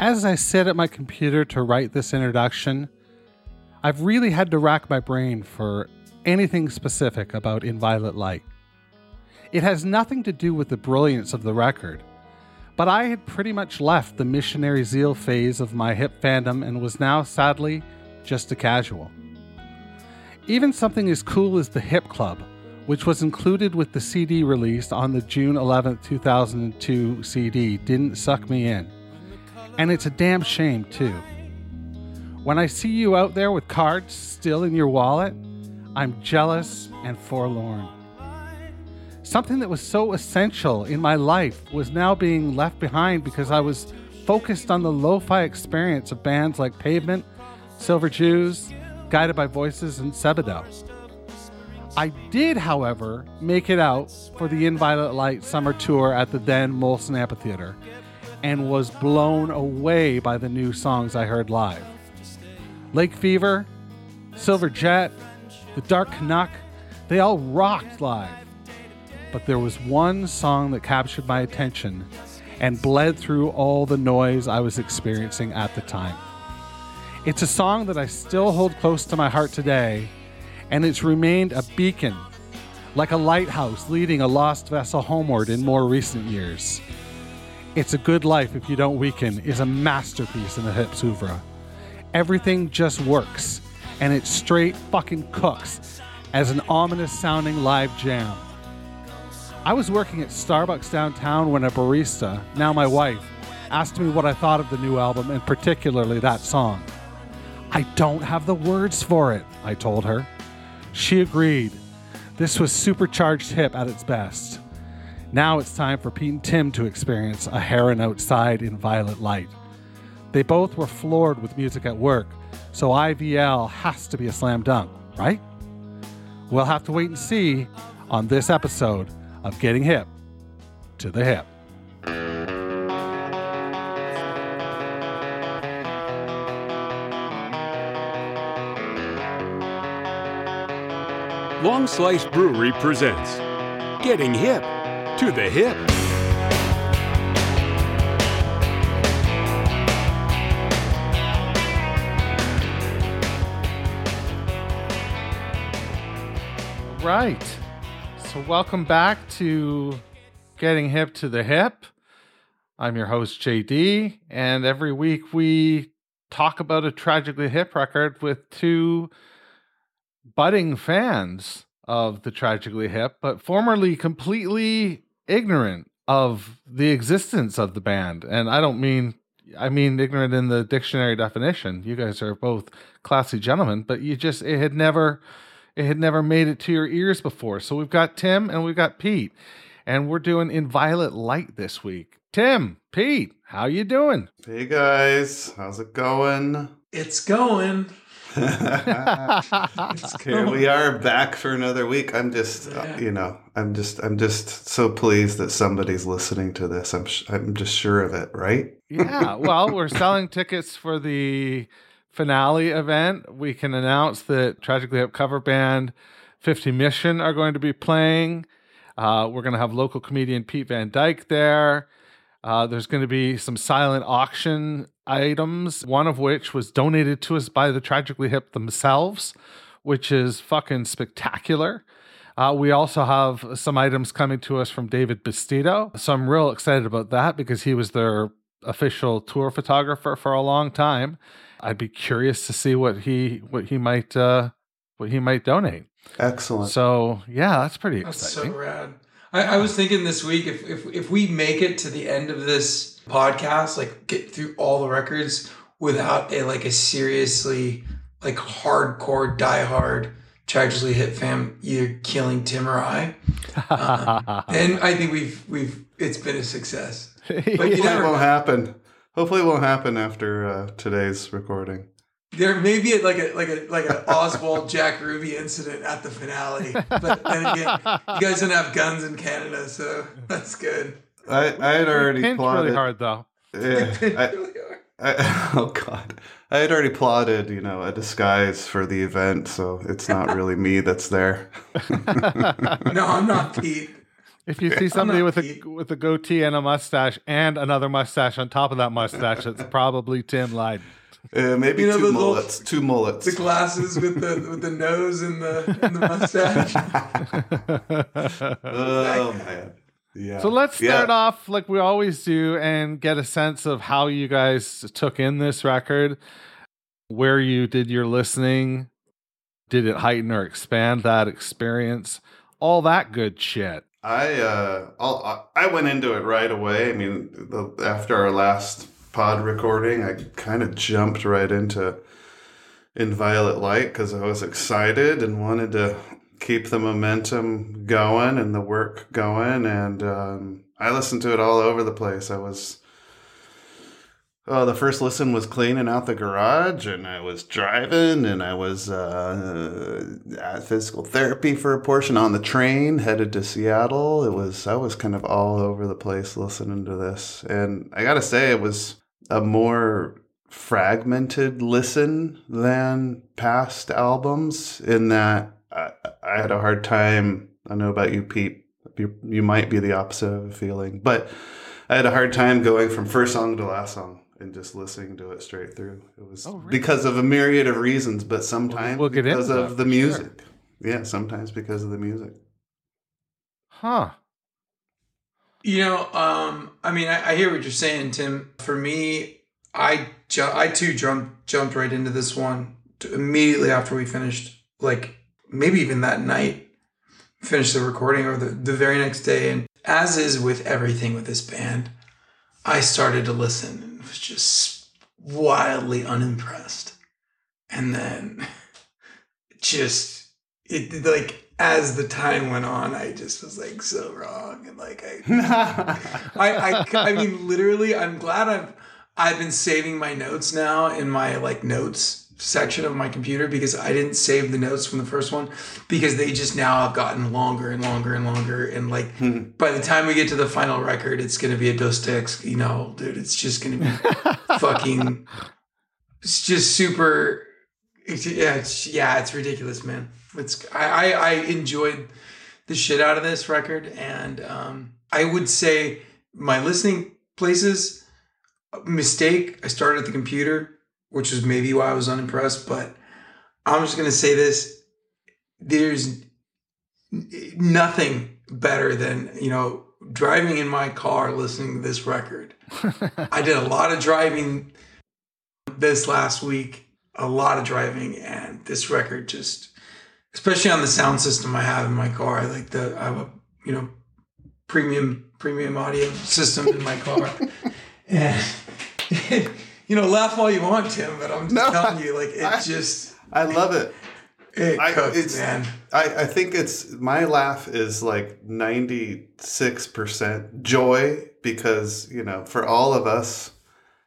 As I sit at my computer to write this introduction, I've really had to rack my brain for anything specific about In Violet Light. It has nothing to do with the brilliance of the record, but I had pretty much left the missionary zeal phase of my hip fandom and was now, sadly, just a casual. Even something as cool as the Hip Club, which was included with the CD released on the June 11, 2002 CD, didn't suck me in. And it's a damn shame, too. When I see you out there with cards still in your wallet, I'm jealous and forlorn. Something that was so essential in my life was now being left behind because I was focused on the lo fi experience of bands like Pavement, Silver Jews, Guided by Voices, and Sebadoh. I did, however, make it out for the In Violet Light summer tour at the then Molson Amphitheater and was blown away by the new songs I heard live. Lake Fever, Silver Jet, The Dark Canuck, they all rocked live. But there was one song that captured my attention and bled through all the noise I was experiencing at the time. It's a song that I still hold close to my heart today, and it's remained a beacon, like a lighthouse leading a lost vessel homeward in more recent years. It's a Good Life If You Don't Weaken is a masterpiece in the hips oeuvre. Everything just works, and it straight fucking cooks as an ominous sounding live jam. I was working at Starbucks downtown when a barista, now my wife, asked me what I thought of the new album and particularly that song. I don't have the words for it, I told her. She agreed. This was supercharged hip at its best. Now it's time for Pete and Tim to experience a heron outside in violet light. They both were floored with music at work, so IVL has to be a slam dunk, right? We'll have to wait and see on this episode of Getting Hip to the Hip. Long Slice Brewery presents Getting Hip to the Hip. Right. So, welcome back to Getting Hip to the Hip. I'm your host, JD, and every week we talk about a tragically hip record with two budding fans of the tragically hip, but formerly completely ignorant of the existence of the band. And I don't mean I mean ignorant in the dictionary definition. You guys are both classy gentlemen, but you just it had never it had never made it to your ears before. So we've got Tim and we've got Pete. And we're doing In Violet Light this week. Tim, Pete, how you doing? Hey guys, how's it going? It's going. We are back for another week. I'm just, uh, you know, I'm just, I'm just so pleased that somebody's listening to this. I'm, sh- I'm just sure of it, right? yeah, well, we're selling tickets for the finale event. We can announce that Tragically Hip cover band 50 Mission are going to be playing. Uh, we're going to have local comedian Pete Van Dyke there. Uh, there's going to be some silent auction items, one of which was donated to us by the Tragically Hip themselves, which is fucking spectacular. Uh, we also have some items coming to us from David Bastido. So I'm real excited about that because he was their official tour photographer for a long time. I'd be curious to see what he what he might uh, what he might donate. Excellent. So yeah, that's pretty That's exciting. so rad. I, I was thinking this week if, if if we make it to the end of this podcast, like get through all the records without a like a seriously like hardcore diehard tragically hip fan either killing Tim or I, uh, then I think we've we've it's been a success. But you that never won't happen. hopefully it won't happen after uh, today's recording. There may be like a like a like an Oswald Jack Ruby incident at the finale, but then again, you guys don't have guns in Canada, so that's good. I, I had already Pinch plotted. really hard though. Yeah, I, I, oh god, I had already plotted, you know, a disguise for the event, so it's not really me that's there. No, I'm not Pete. If you see somebody not with a with a goatee and a mustache and another mustache on top of that mustache, it's probably Tim Lyden. Uh, maybe You know, two those little- mullets. Two mullets. The glasses with the with the nose and the and the mustache. oh man. Yeah. So let's Yeah. start off like we always do and get a sense of how you guys took in this record, where you did your listening. Did it heighten or expand that experience? All that good shit. I uh, I'll, I went into it right away. I mean, the, after our last pod recording, I kind of jumped right into in Violet Light because I was excited and wanted to keep the momentum going and the work going. And um, I listened to it all over the place. I was. Oh, the first listen was cleaning out the garage, and I was driving, and I was uh, at physical therapy for a portion on the train headed to Seattle. It was I was kind of all over the place listening to this, and I gotta say it was a more fragmented listen than past albums. In that I, I had a hard time. I know about you, Pete. You, you might be the opposite of a feeling, but I had a hard time going from first song to last song and just listening to it straight through. It was Oh, really? because of a myriad of reasons, but sometimes we'll get because of that the for sure. music. Yeah, sometimes because of the music. Huh. You know, um, I mean, I, I hear what you're saying, Tim. For me, I ju- I too jumped jumped right into this one immediately after we finished, like maybe even that night, finished the recording or the, the very next day. And as is with everything with this band, I started to listen and was just wildly unimpressed. And then just it like as the time went on, I just was like so wrong and like I I, I, I mean, literally, I'm glad I've I've been saving my notes now in my like notes section of my computer because I didn't save the notes from the first one because they just now have gotten longer and longer and longer and like by the time we get to the final record, it's gonna be a Dostoevsky novel, dude. It's just gonna be fucking. It's just super. It's, yeah, it's, yeah, it's ridiculous, man. It's I, I I enjoyed the shit out of this record, and um, I would say my listening places mistake. I started at the computer, which is maybe why I was unimpressed. But I'm just gonna say this: there's nothing better than you know driving in my car listening to this record. I did a lot of driving this last week, a lot of driving, and this record just, especially on the sound system I have in my car. I like the I have a you know premium premium audio system in my car, and you know laugh all you want, Tim, but I'm just No, telling you, like it I- just I love it. it I- cooks, it's- man. I, I think it's my laugh is like 96% joy because, you know, for all of us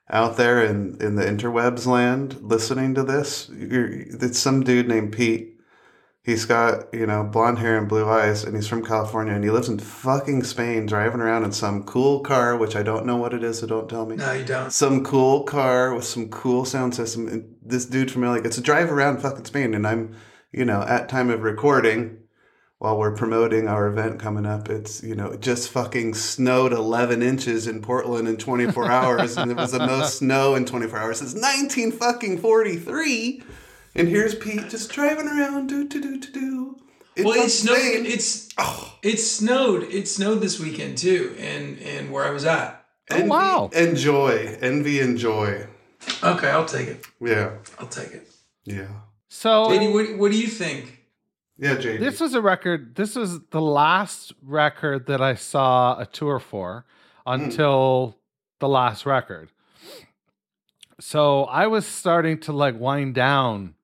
out there in, in the interwebs land listening to this, you're, it's some dude named Pete. He's got, you know, blonde hair and blue eyes, and he's from California, and he lives in fucking Spain, driving around in some cool car, which I don't know what it is, so don't tell me No, you don't. some cool car with some cool sound system. And this dude from LA gets to drive around fucking Spain, and I'm, you know, at time of recording, while we're promoting our event coming up, it's you know it just fucking snowed 11 inches in Portland in 24 hours, and it was the most snow in 24 hours since 19 fucking 43. And here's Pete just driving around, do do do do do. in Well, fucking it snowed. Spain. It's Oh. it snowed. It snowed this weekend too, and and where I was at. Oh, envy wow. and joy, envy and joy. Okay, I'll take it. Yeah, I'll take it. yeah, So JD, what, what do you think? yeah. JD. this was a record. This was the last record that I saw a tour for hmm. until the last record. So I was starting to like wind down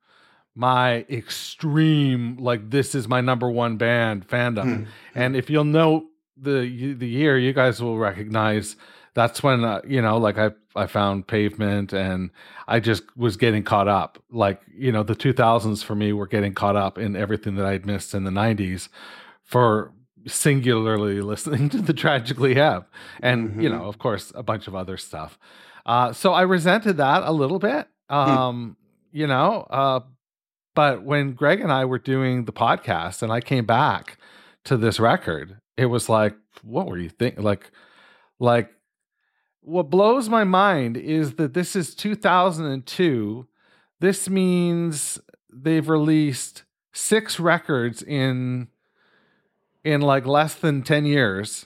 my extreme like this is my number one band fandom. Hmm. And if you'll note the the year, you guys will recognize that's when uh, you know like i i found pavement and i just was getting caught up like you know the 2000s for me were getting caught up in everything that i'd missed in the 90s for singularly listening to the tragically hip and mm-hmm. you know of course a bunch of other stuff uh, so i resented that a little bit hmm. um, you know uh, but when greg and i were doing the podcast and i came back to this record it was like what were you thinking like like what blows my mind is that this is 2002. This means they've released six records in in like less than 10 years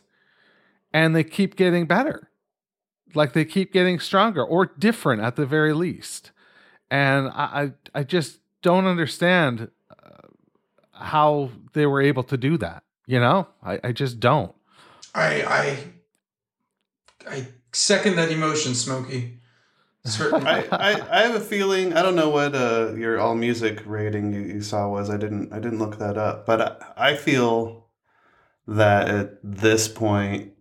and they keep getting better. Like they keep getting stronger or different at the very least. And I I, I just don't understand uh, how they were able to do that. You know, I, I just don't. I I I second that emotion, Smokey. Certainly. I, I, I, have a feeling I don't know what uh, your all music rating you, you, saw was. I didn't I didn't look that up, but I, I feel that at this point,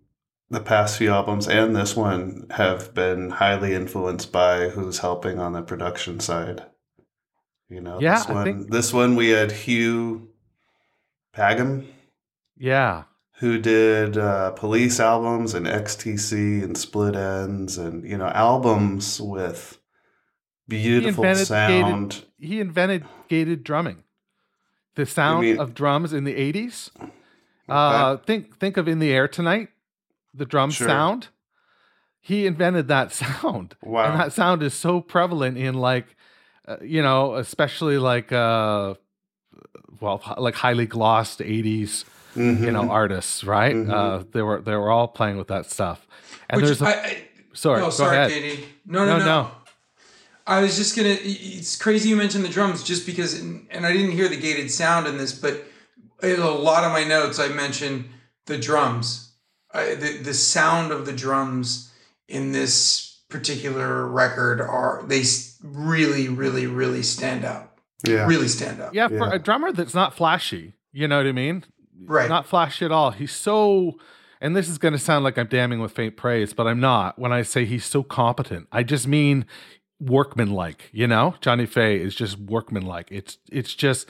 the past few albums and this one have been highly influenced by who's helping on the production side. You know, yeah, this one, think... this one we had Hugh Padgham. Yeah, who did uh, police albums and XTC and Split Enz and you know albums with beautiful he sound. Gated, he invented gated drumming, the sound mean, of drums in the eighties. Uh, think think of in the air tonight, the drum sure. sound. He invented that sound, wow. and that sound is so prevalent in like, uh, you know, especially like, uh, well, like highly glossed '80s mm-hmm. you know artists, right? Mm-hmm. Uh, they were they were all playing with that stuff. And Which there's a, I, I, sorry, no, sorry, Katie. No, no, no, no, I was just gonna. It's crazy you mentioned the drums, just because, and I didn't hear the gated sound in this, but in a lot of my notes I mentioned the drums, I, the the sound of the drums in this particular record are they really, really, really stand out. Yeah, really stand out. Yeah, for yeah. a drummer that's not flashy, you know what I mean? right. not flashy at all. He's so, and this is going to sound like I'm damning with faint praise, but I'm not when I say he's so competent. I just mean workmanlike. You know, Johnny Fay is just workmanlike. It's it's just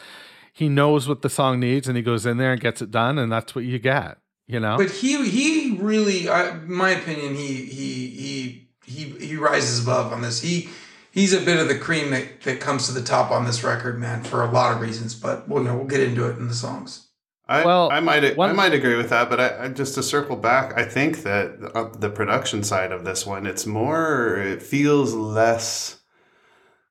he knows what the song needs, and he goes in there and gets it done, and that's what you get. You know, but he he really, I, my opinion, he he he he he rises above on this. He he's a bit of the cream that, that comes to the top on this record, man, for a lot of reasons. But we'll, you know, we'll get into it in the songs. I, well, I might one, I might agree with that, but I, I, just to circle back, I think that uh, the production side of this one, it's more, it feels less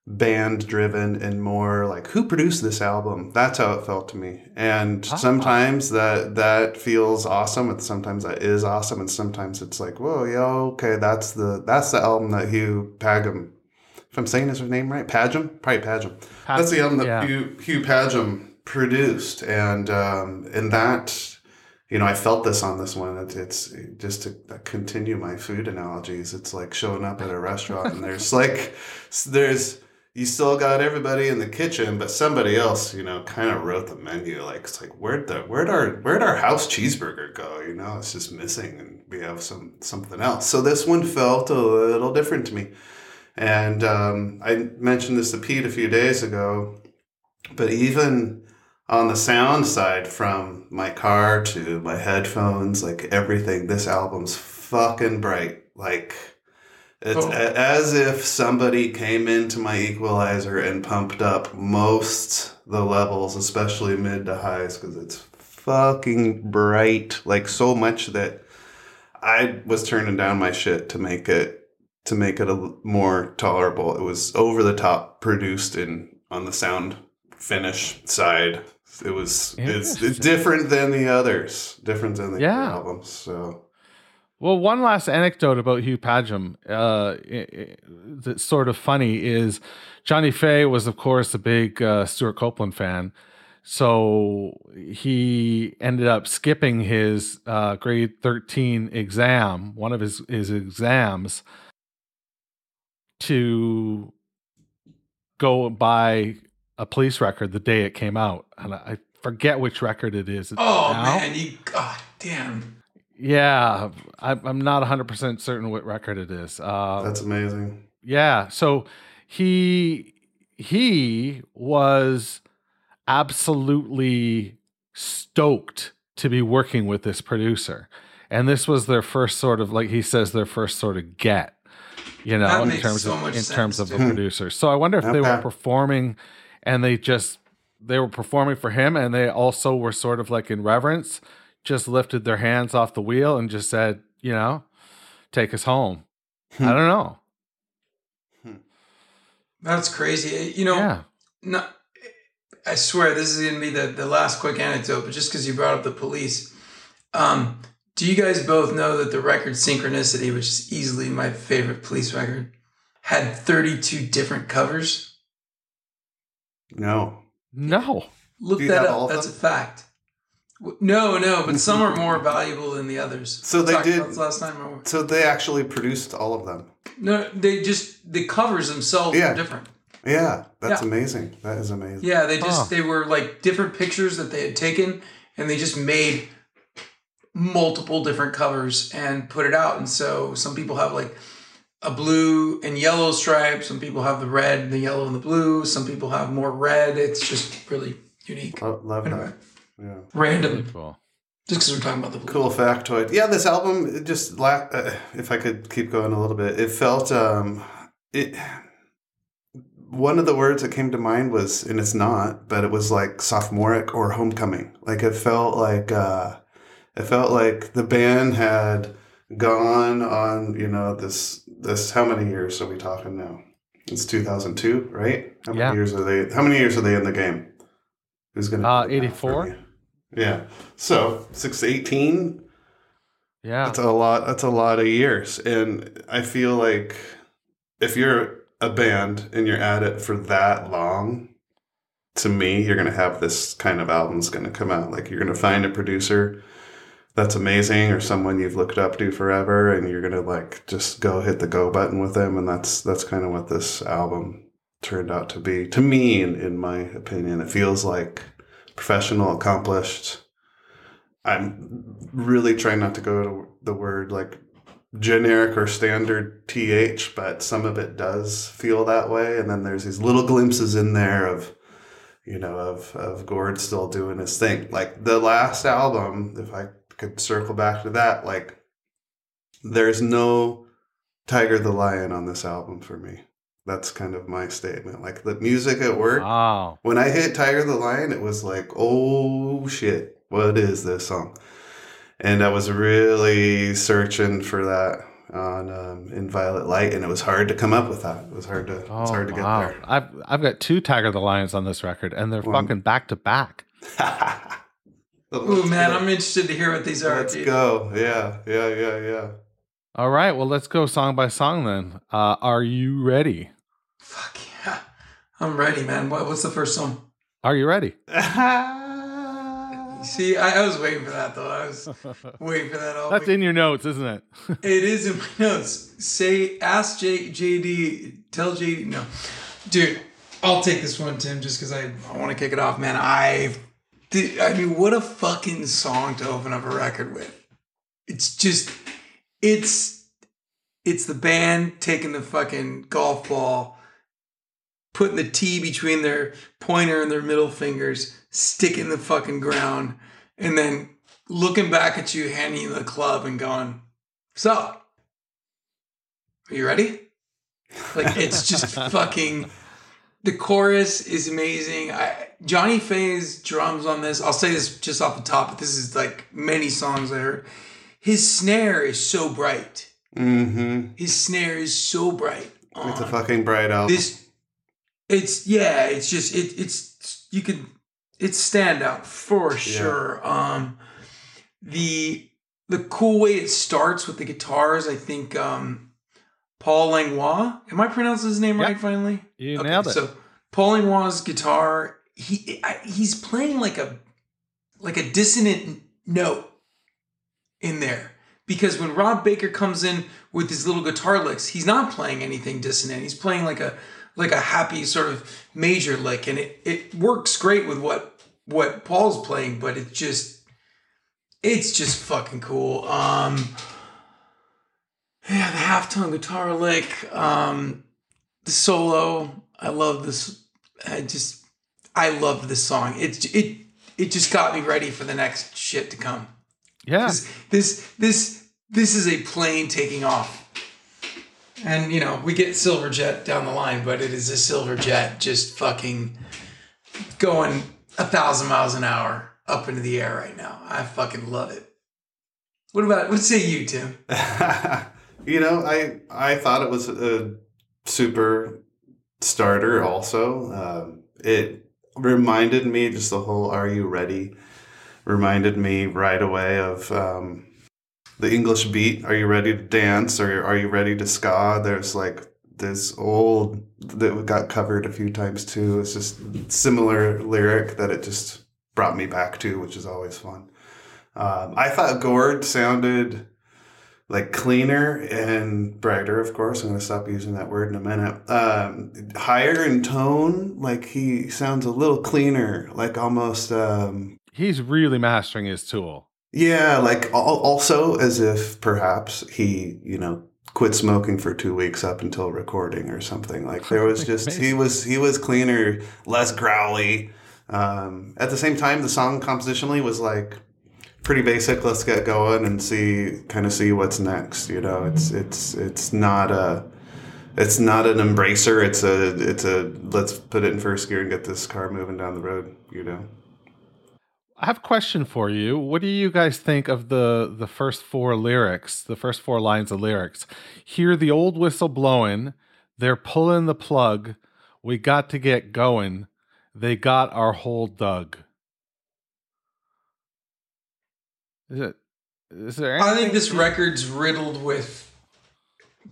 band driven and more like who produced this album. That's how it felt to me. And ah. sometimes that that feels awesome, and sometimes that is awesome, and sometimes it's like, whoa, yeah, okay, that's the that's the album that Hugh Padgham. If I'm saying his name right, Padgham, probably Padgham. That's the album that yeah. Hugh, Hugh produced, and um, and that you know I felt this on this one. It's, it's just to continue my food analogies. It's like showing up at a restaurant and there's like there's you still got everybody in the kitchen, but somebody else, you know, kind of wrote the menu. Like it's like where'd the where'd our where'd our house cheeseburger go? You know, it's just missing, and we have some something else. So this one felt a little different to me, and um, I mentioned this to Pete a few days ago, but even on the sound side from my car to my headphones like everything this album's fucking bright like it's oh. a- as if somebody came into my equalizer and pumped up most the levels especially mid to highs because it's fucking bright like so much that i was turning down my shit to make it to make it a more tolerable it was over the top produced in on the sound finish side it was it's, it's different than the others, different than the yeah. albums. So, well, one last anecdote about Hugh Padgham uh, that's sort of funny is Johnny Fay was, of course, a big uh, Stewart Copeland fan. So he ended up skipping his uh, grade 13 exam, one of his, his exams, to go buy a police record the day it came out, and I forget which record it is. Oh now. man, you god damn. Yeah, I, I'm not 100% certain what record it is. Uh, That's amazing. yeah, so he he was absolutely stoked to be working with this producer. And this was their first sort of like he says their first sort of get, you know, That in terms so of much in terms of a dude. producer. So I wonder if they were performing and they just they were performing for him and they also were sort of like in reverence, just lifted their hands off the wheel and just said, you know, take us home. I don't know. That's crazy. You know, Yeah. no, I swear this is gonna be the, the last quick anecdote, but just because you brought up the police, um, do you guys both know that the record Synchronicity, which is easily my favorite police record, had 32 different covers? No. No. Look Do that up. of That's a fact. No, no, but some are more valuable than the others. So they did- last time. or- So they actually produced all of them. No, they just the covers themselves Yeah. were different. Yeah, that's Yeah. amazing. That is amazing. Yeah, they just Huh. they were like different pictures that they had taken, and they just made multiple different covers and put it out. And so some people have like a blue and yellow stripe. Some people have the red, and the yellow, and the blue. Some people have more red. It's just really unique. Lo- Love Anyway, that. Yeah. random, Cool. just because we're talking about the blue. Cool factoid. Yeah, this album it just la- uh, if I could keep going a little bit, it felt um it one of the words that came to mind was and it's not, but it was like sophomoric or homecoming. Like it felt like uh it felt like the band had gone on, you know, this this how many years are we talking now? It's 2002, right? How many Yeah. years are they how many years are they in the game? Who's going to Uh, 84? Yeah. So, 6 18. Yeah. that's a lot. That's a lot of years, and I feel like if you're a band and you're at it for that long, to me, you're gonna have this kind of album's gonna come out. Like you're gonna find a producer that's amazing, or someone you've looked up to forever, and you're gonna like just go hit the go button with them, and that's that's kind of what this album turned out to be. To me, in in my opinion, it feels like professional, accomplished. I'm really trying not to go to the word like generic or standard th, but some of it does feel that way. And then there's these little glimpses in there of, you know, of of Gord still doing his thing. Like the last album, if I could circle back to that, like there's no Tiger the Lion on this album for me. That's kind of my statement. Like the music at work, Wow. when I hit Tiger the Lion, it was like, oh shit, what is this song? And I was really searching for that on um, in Violet Light, and it was hard to come up with that. It was hard to Oh, hard to get wow. there. I've I've got two Tiger the Lions on this record, and they're One. fucking back to back. Ooh, man, I'm interested to hear what these are. Let's dude. go. Yeah, yeah, yeah, yeah. All right, well, let's go song by song then. Uh, are you ready? Fuck yeah, I'm ready, man. What, what's the first song? Are you ready? See, I, I was waiting for that though. I was waiting for that all. That's in your notes, isn't it? It is in my notes. Say, ask J, JD, tell JD. No, dude, I'll take this one, Tim, just because I, I want to kick it off, man. I, dude, I mean, what a fucking song to open up a record with. It's just, it's, it's the band taking the fucking golf ball, putting the T between their pointer and their middle fingers, sticking the fucking ground, and then looking back at you, handing you the club, and going, "So, are you ready?" Like it's just fucking. The chorus is amazing. I, Johnny Fay's drums on this. I'll say this just off the top, but this is like many songs I heard. His snare is so bright. Mm-hmm. His snare is so bright. It's a fucking bright album. this it's yeah it's just it it's you could it's standout for sure um the the cool way it starts with the guitars i think um paul langlois am i pronouncing his name Yep. right finally You Okay, nailed it. so paul langlois guitar he I, he's playing like a like a dissonant note in there because when Rob Baker comes in with his little guitar licks, he's not playing anything dissonant. He's playing like a like a happy sort of major lick, and it it works great with what what Paul's playing. But it just it's just fucking cool. Um, yeah, the half tone guitar lick, um, the solo. I love this. I just, I love this song. It it it just got me ready for the next shit to come. Yeah. This this this this is a plane taking off. And you know, we get silver jet down the line, but it is a silver jet just fucking going a thousand miles an hour up into the air right now. I fucking love it. What about what say you, Tim? you know, I I thought it was a super starter. Also, um, it reminded me just the whole "Are you ready?" reminded me right away of um, the English beat. Are you ready to dance? Or are you ready to ska? There's like this old that got covered a few times too. It's just similar lyric that it just brought me back to, which is always fun. Um, I thought Gord sounded like cleaner and brighter, of course. I'm going to stop using that word in a minute. Um, higher in tone, like he sounds a little cleaner, like almost. Um, He's really mastering his tool. Yeah, like al- also as if perhaps he, you know, quit smoking for two weeks up until recording or something. Like there was just he was he was cleaner, less growly. Um, at the same time, the song compositionally was like pretty basic. Let's get going and see, kind of see what's next. You know, it's mm-hmm. it's it's not a it's not an embracer. It's a it's a let's put it in first gear and get this car moving down the road. You know. I have a question for you. What do you guys think of the the first four lyrics, the first four lines of lyrics? Hear the old whistle blowing, they're pulling the plug. We got to get going. They got our hole dug. Is it is there Anything? I think this record's riddled with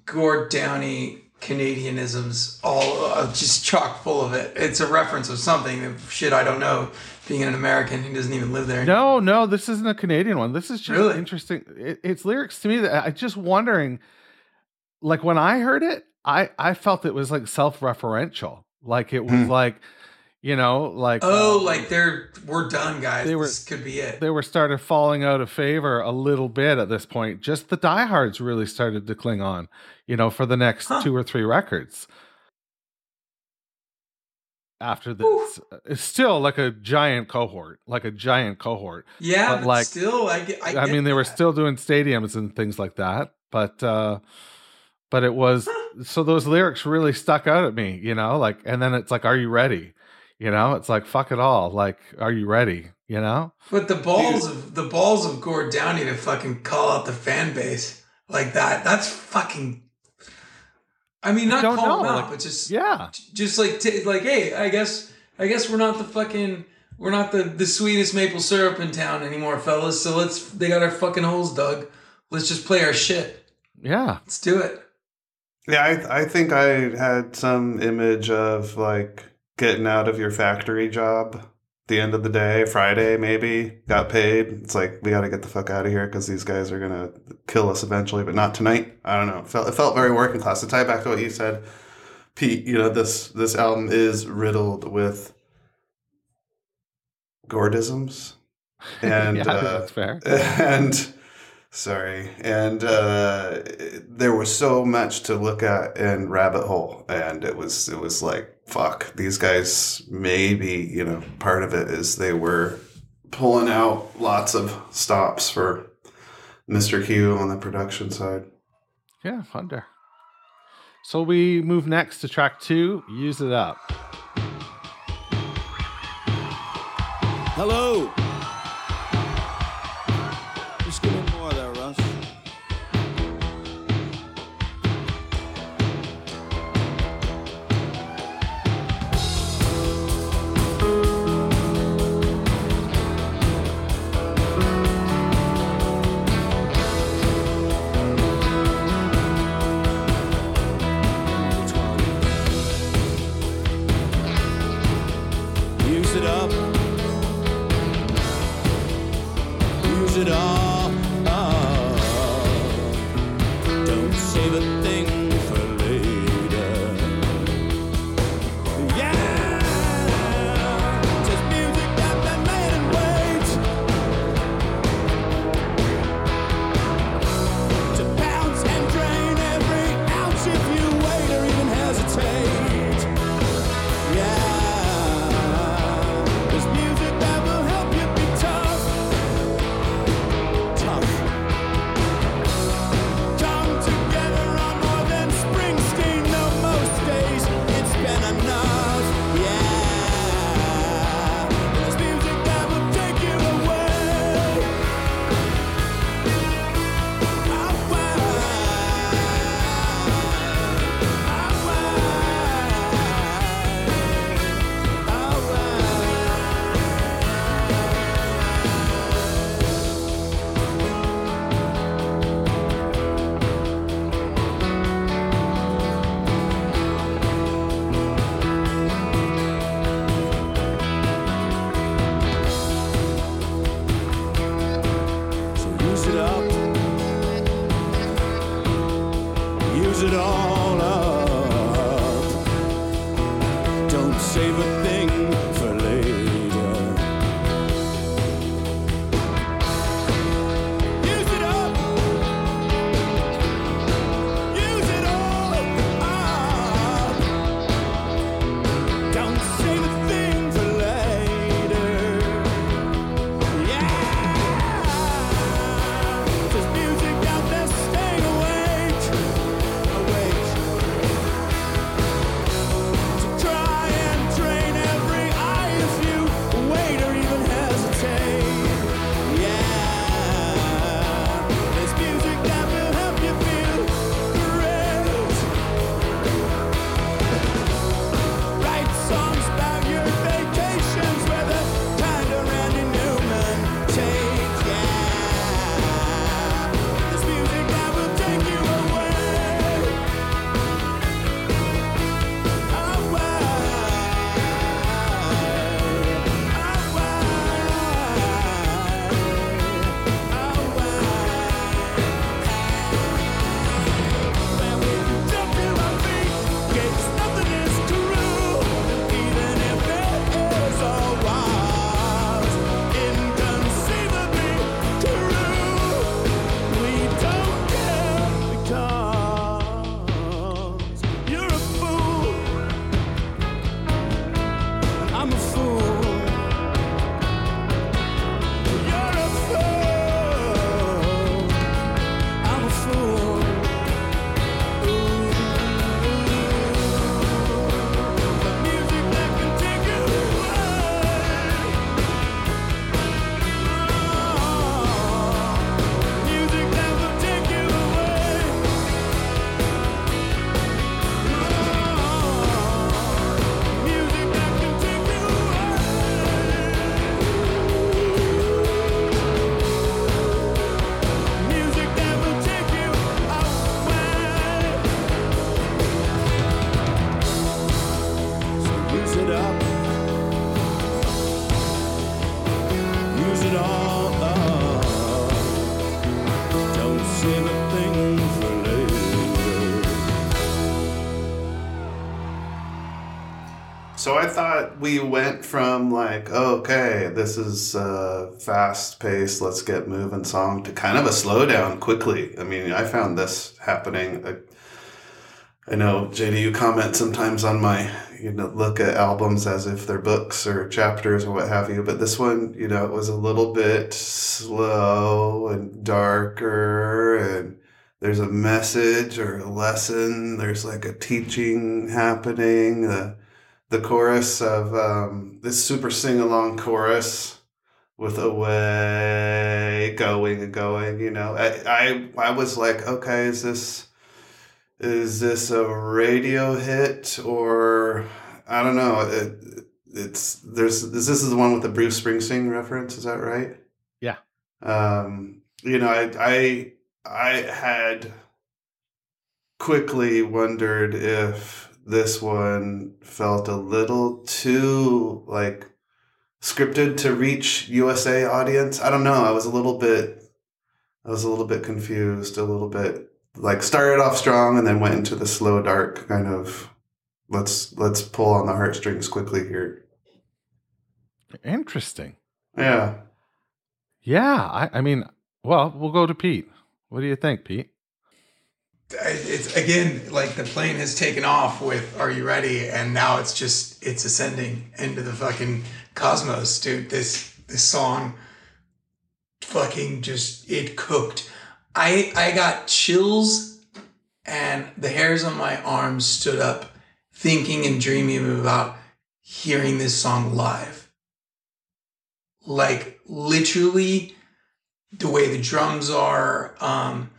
Gord Downie Canadianisms, all uh, just chock full of it. It's a reference of something, of shit I don't know, being an American who doesn't even live there. No, no, this isn't a Canadian one. This is just Really? interesting. It, it's lyrics to me that I just wondering. Like when I heard it, I I felt it was like self-referential. Like it was Hmm. like, you know, like Oh, um, like they're we're done, guys. They were- this could be it. they were started falling out of favor a little bit at this point. Just the diehards really started to cling on, you know, for the next Huh. two or three records. After this, it's still like a giant cohort, like a giant cohort. Yeah, but but like- still, I get. I, I, get mean, they were still doing stadiums and things like that, but uh, but it was so those lyrics really stuck out at me, you know. Like, and then it's like, "Are you ready?" You know, it's like, "Fuck it all." Like, "Are you ready?" You know. But the balls of the balls of Gord Downie to fucking call out the fan base like that. That's fucking. I mean, not don't call them out, like, but just Yeah, just like t- like hey, I guess I guess we're not the fucking we're not the the sweetest maple syrup in town anymore, fellas. So let's they got our fucking holes dug. Let's just play our shit. yeah. Let's do it. Yeah, I I think I had some image of like getting out of your factory job. The end of the day, Friday maybe, got paid. It's like we got to get the fuck out of here because these guys are gonna kill us eventually, but not tonight. I don't know. It felt it felt very working class. To tie back to what you said, Pete, you know this this album is riddled with Gordisms, and yeah, uh, that's fair. and sorry and uh there was so much to look at in rabbit hole and it was it was like fuck these guys maybe you know part of it is they were pulling out lots of stops for mr Hugh on the production side Yeah, wonder. So we move next to track two. Use it up. Hello. So I thought we went from like, okay, this is a fast paced, let's get moving song to kind of a slowdown quickly. I mean, I found this happening. I, I know, JD, you comment sometimes on my, you know, look at albums as if they're books or chapters or what have you, but this one, you know, it was a little bit slow and darker and there's a message or a lesson. There's like a teaching happening. The the chorus of um, this super sing along chorus with away going and going. You know, I, I I was like, okay, is this is this a radio hit or I don't know. It, it's there's this is the one with the Bruce Springsteen reference. Is that right? Yeah. Um, you know, I I I had quickly wondered if this one felt a little too like scripted to reach USA audience. I don't know. I was a little bit I was a little bit confused, a little bit like started off strong and then went into the slow dark kind of let's let's pull on the heartstrings quickly here. Interesting. Yeah. Yeah, I, I mean, well, we'll go to Pete. What do you think, Pete? It's again like the plane has taken off with "Are you ready?" and now it's just it's ascending into the fucking cosmos, dude. This this song, fucking just it cooked. I I got chills, and the hairs on my arms stood up, thinking and dreaming about hearing this song live. Like literally, the way the drums are. Um,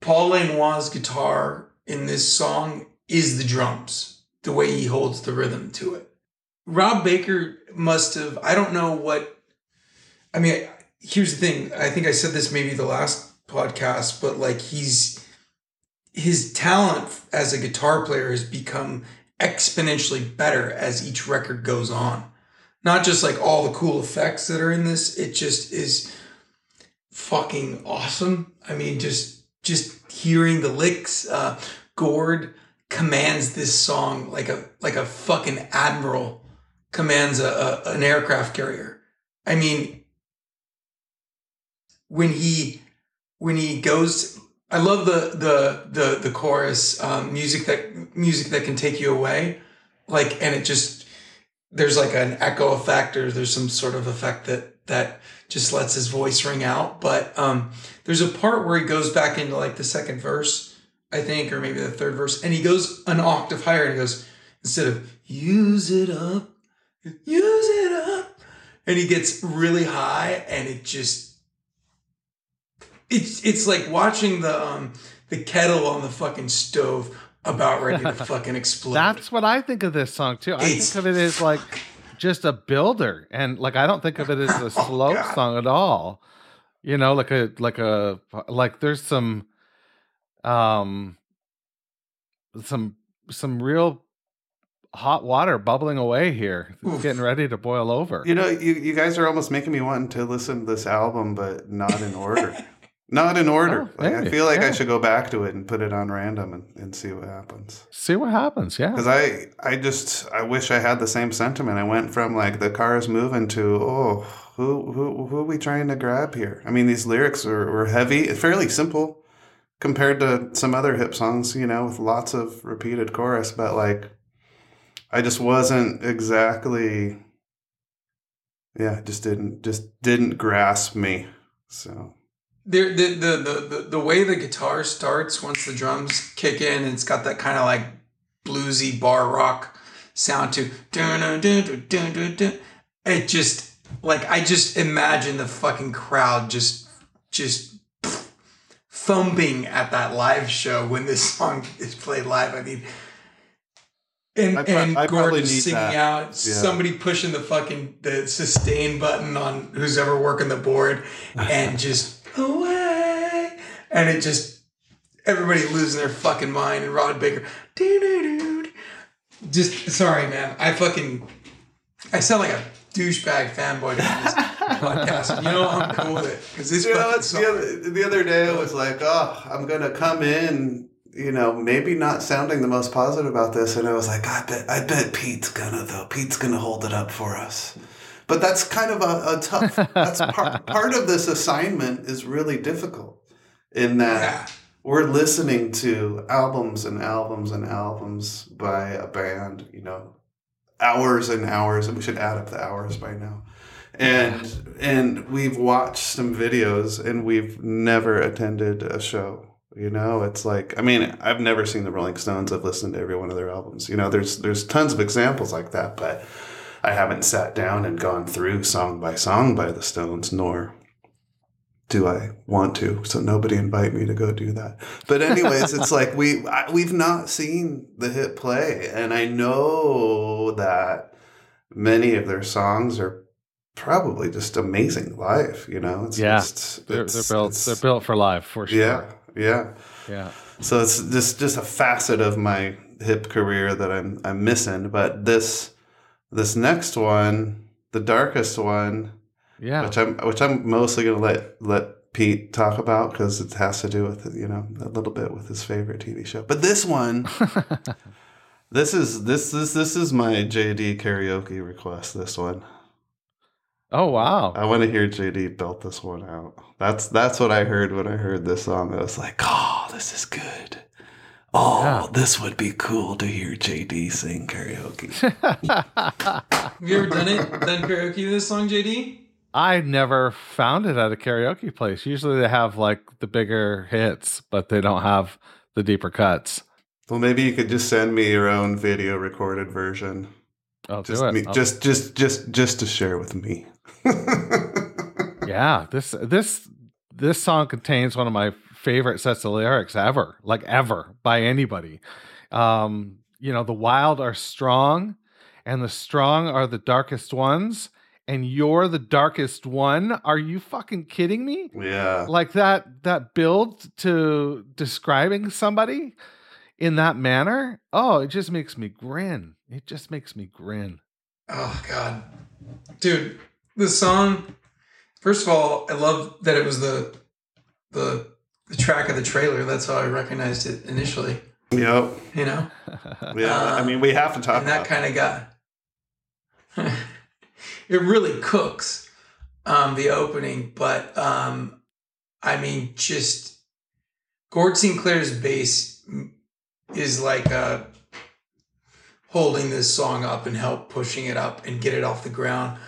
Paul Langlois' guitar in this song is the drums, the way he holds the rhythm to it. Rob Baker must have, I don't know what, I mean, here's the thing. I think I said this maybe the last podcast, but like he's, his talent as a guitar player has become exponentially better as each record goes on. Not just like all the cool effects that are in this, it just is fucking awesome. I mean, just just hearing the licks, uh, Gord commands this song like a like a fucking admiral commands a, a an aircraft carrier. I mean, when he when he goes, I love the the the the chorus um, music that music that can take you away, like, and it just there's like an echo effect or there's some sort of effect that that just lets his voice ring out. But um, there's a part where he goes back into like the second verse, I think, or maybe the third verse, and he goes an octave higher and he goes instead of use it up, use it up, and he gets really high and it just it's it's like watching the um the kettle on the fucking stove about ready to fucking explode. That's what I think of this song too. I It's- think of it as like just a builder, and like I don't think of it as a slow Oh, song at all. You know, like a like a like there's some um some some real hot water bubbling away here, Oof. getting ready to boil over. You know, you, you guys are almost making me want to listen to this album, but not in order. not in order. Oh, like, I feel like I should go back to it and put it on random and, and see what happens. See what happens. Yeah. Because I, I just, I wish I had the same sentiment. I went from like the car is moving to, oh, who, who, who are we trying to grab here? I mean, these lyrics are, were heavy, fairly simple compared to some other hip songs, you know, with lots of repeated chorus, but like, I just wasn't exactly, yeah, just didn't, just didn't grasp me. So, the, the the the the way the guitar starts once the drums kick in it's got that kind of like bluesy bar rock sound to it just like i just imagine the fucking crowd just just thumping at that live show when this song is played live i mean and, I pro- and I Gordon singing that. out, Yeah. somebody pushing the fucking the sustain button on who's ever working the board, and just away, and it just everybody losing their fucking mind, and Rob Baker, just sorry, man, I fucking I sound like a douchebag fanboy to this podcast. You know I'm cool with it because this you know, it's the other, the other day I was like, oh, I'm gonna come in, you know, maybe not sounding the most positive about this, and I was like, I bet, I bet Pete's gonna though. Pete's gonna hold it up for us. But that's kind of a, a tough. That's part part of this assignment is really difficult in that yeah. we're listening to albums and albums and albums by a band, you know, hours and hours, and we should add up the hours by now. And and we've watched some videos and we've never attended a show. You know, it's like I mean, I've never seen the Rolling Stones. I've listened to every one of their albums. You know, there's there's tons of examples like that, but I haven't sat down and gone through song by song by the Stones, nor do I want to. So nobody invite me to go do that. But anyways, it's like we I, we've not seen the hip play, and I know that many of their songs are probably just amazing live. You know, it's Yeah. just, They're, it's- they're built. it's- They're built for life for sure. Yeah, yeah. Yeah. So it's just just a facet of my hip career that I'm I'm missing. But this this next one, the darkest one, Yeah. which I'm which I'm mostly gonna let let Pete talk about because it has to do with you know a little bit with his favorite TV show. But this one, this is this this this is my JD karaoke request. This one, oh wow. I want to hear JD belt this one out. That's that's what I heard when I heard this song. I was like, oh, this is good. Oh, Yeah. this would be cool to hear JD sing karaoke. Have you ever done it? Done karaoke to this song, JD? I never found it at a karaoke place. Usually they have like the bigger hits, but they don't have the deeper cuts. well, maybe you could just send me your own video recorded version. I'll Just do it. me, just just just just to share with me. yeah, this this this song contains one of my favorite sets of lyrics ever, like ever by anybody. Um, you know, the wild are strong, and the strong are the darkest ones, and you're the darkest one. Are you fucking kidding me? yeah. Like that that build to describing somebody in that manner. Oh, it just makes me grin. It just makes me grin. Oh god, dude, the song. First of all, I love that it was the the the track of the trailer. That's how I recognized it initially. Yep. You know, Yeah. I Um, mean, we have to talk and that kind of got it really cooks um the opening but um i mean just gord sinclair's bass is like uh holding this song up and help pushing it up and get it off the ground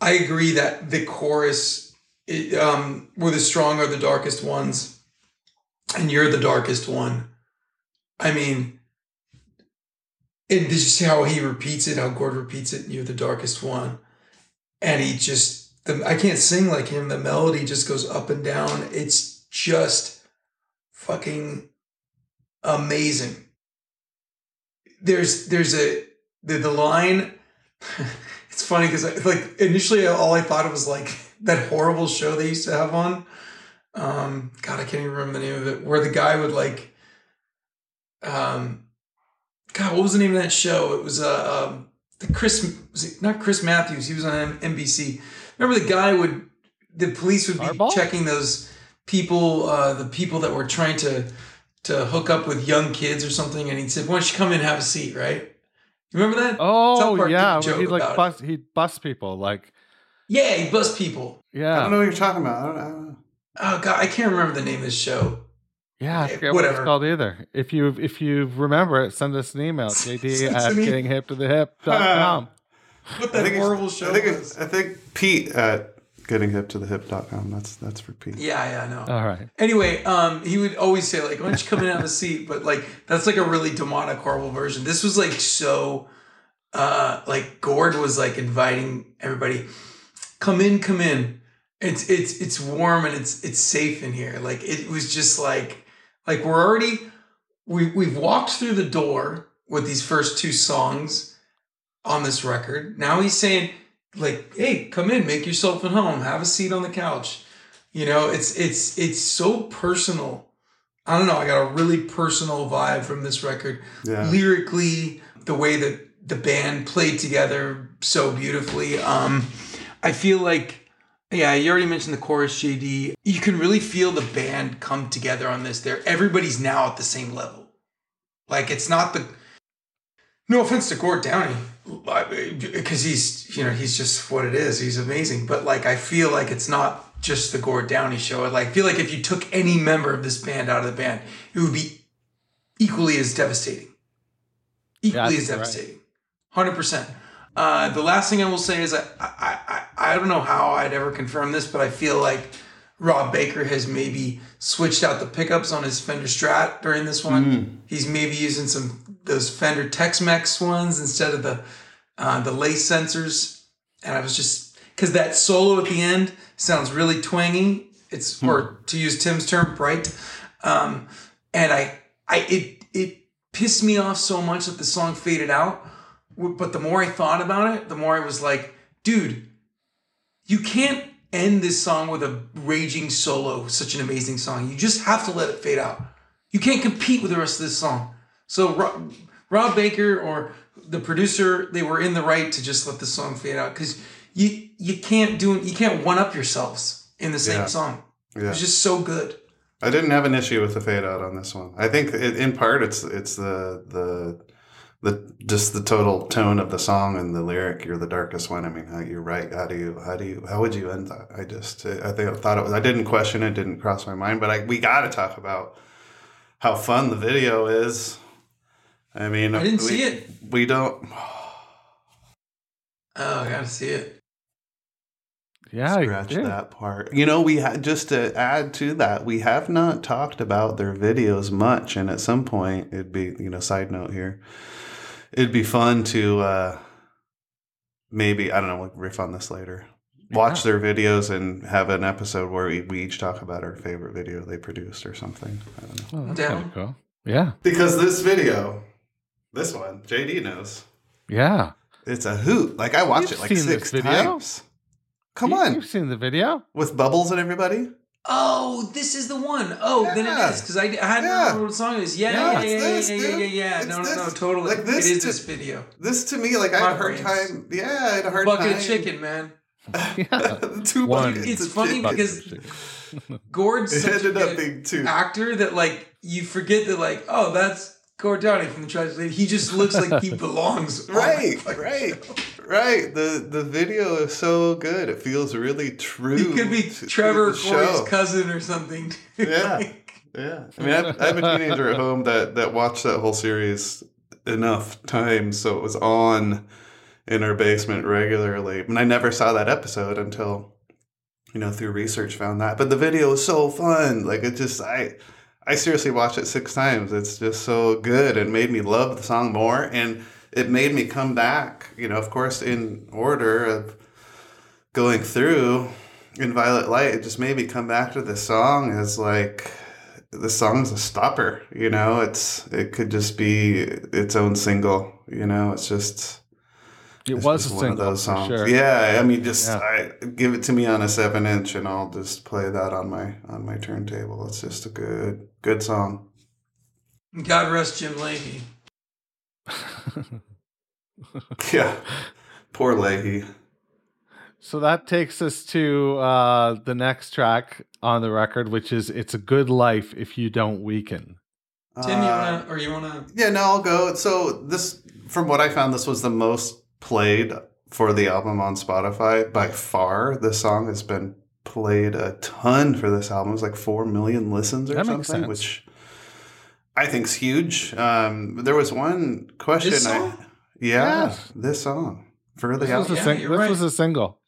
i agree that the chorus it, um we're the strong or the darkest ones and you're the darkest one i mean and see how he repeats it? How Gord repeats it? You're the darkest one, and he just the I can't sing like him. The melody just goes up and down. It's just fucking amazing. There's there's a the the line. It's funny because like initially all I thought it was like that horrible show they used to have on. Um, God, I can't even remember the name of it. Where the guy would like, um, God, what was the name of that show? It was uh, um, the Chris, was it not Chris Matthews? He was on NBC. Remember the guy would, the police would be Harbaugh? checking those people, uh, the people that were trying to to hook up with young kids or something, and he said, "Why don't you come in and have a seat?" Right? You remember that? Oh Park did a yeah, joke he'd like about it. bust he'd bust people like Yeah, he bust people. Yeah, I don't know what you're talking about. I don't, I don't know. Oh God, I can't remember the name of this show. yeah. I Eh, forget what it's whatever. called either. If you if you remember it, send us an email. JD Send at an e- getting hip to the hip.com. What I that think it's- horrible show I think, was. it's- I think Pete at gettinghiptothehip.com. That's that's for Pete. Yeah, yeah, I know. All right. Anyway, um, he would always say like, "Why don't you come in and have a seat?" But like, that's like a really demonic, horrible version. This was like so, uh, like Gord was like inviting everybody, "Come in, come in. It's it's it's warm and it's it's safe in here." Like it was just like, like we're already we we've walked through the door with these first two songs on this record. Now he's saying like, "Hey, come in, make yourself at home, have a seat on the couch." You know, it's it's it's so personal. I don't know. I got a really personal vibe from this record. Yeah. Lyrically, the way that the band played together so beautifully. Um, I feel like, yeah, you already mentioned the chorus, JD. You can really feel the band come together on this. There, everybody's now at the same level. Like it's not the. No offense to Gord Downie, because he's you know he's just what it is. He's amazing, but like I feel like it's not just the Gord Downie show. I like feel like if you took any member of this band out of the band, it would be equally as devastating. Equally Yeah, as devastating. Hundred percent. Uh, the last thing I will say is I, I I I don't know how I'd ever confirm this, but I feel like Rob Baker has maybe switched out the pickups on his Fender Strat during this one. He's maybe using some those Fender Tex-Mex ones instead of the uh, the lace sensors. And I was just because that solo at the end sounds really twangy. It's or to use Tim's term, bright. Um, and I I it it pissed me off so much that the song faded out. But the more I thought about it, the more I was like, dude, you can't end this song with a raging solo, such an amazing song. You just have to let it fade out. You can't compete with the rest of this song. So Rob, Rob Baker or the producer, they were in the right to just let the song fade out because you you can't do you can't one up yourselves in the same Yeah. song. It Yeah. was just so good. I didn't have an issue with the fade out on this one. I think it, in part it's it's the the the just the total tone of the song and the lyric. You're the darkest one. I mean, how, you're right. How do you how do you how would you end that? I just I think I thought it was. I didn't question it. Didn't cross my mind. But I we got to talk about how fun the video is. I mean, I didn't we, see it. We don't. Oh, I gotta see it. Yeah, scratch that part. You know, we had just to add to that, we have not talked about their videos much, and at some point, it'd be you know, side note here, it'd be fun to uh maybe I don't know, we'll riff on this later. Watch their videos and have an episode where we, we each talk about our favorite video they produced or something. I don't know. Oh, that's Down. kind of cool. Yeah, Because this video, this one, JD knows, yeah. it's a hoot. Like I watched You've it like seen six this video? times. Come You- on, you've seen the video. with bubbles and everybody. Oh, this is the one. Oh, then it is because I, I hadn't Yeah. remember what song it is. Yeah, Yeah, yeah, yeah, yeah, this, yeah, yeah, yeah, yeah. No, no, no, totally. Like this it is to- this video. This to me, like I had a hard brains. time. Yeah, I had a hard Bucket time. of chicken, man. Yeah. two One. buckets. It's funny chicken. because Gord's it such a ended up being two. actor that like you forget that like oh that's Gord Downie from the Tragic Lady. He just looks like he belongs. Oh right, right, show. right. The the video is so good. It feels really true. He could be to- to Trevor the Corey's cousin or something. Yeah. Like, Yeah, I mean, I, I have a teenager at home that that watched that whole series enough times, so it was on in our basement regularly. And I never saw that episode until you know through research found that. But the video is so fun. Like it just I I seriously watched it six times. It's just so good and made me love the song more. And it made me come back. You know, of course, in order of going through in Violet Light, it just made me come back to this song as like the song's a stopper. You know, it's it could just be its own single. You know, it's just It it's was just a one of those songs. sure. Yeah, I mean, just Yeah. I, give it to me on a seven inch, and I'll just play that on my on my turntable. It's just a good good song. God rest Jim Lahey. Yeah, poor Lahey. So that takes us to uh, the next track on the record, which is "It's a Good Life If You Don't Weaken." Tim, you Uh, wanna or you wanna? Yeah, no, I'll go. So this, from what I found, this was the most played for the album on Spotify by far. This song has been played a ton for this album. It's like four million listens or That makes something, sense. which I think's huge. Um, there was one question. This I, song? yeah, this song for the This was album. a sing- you're this right. was a single.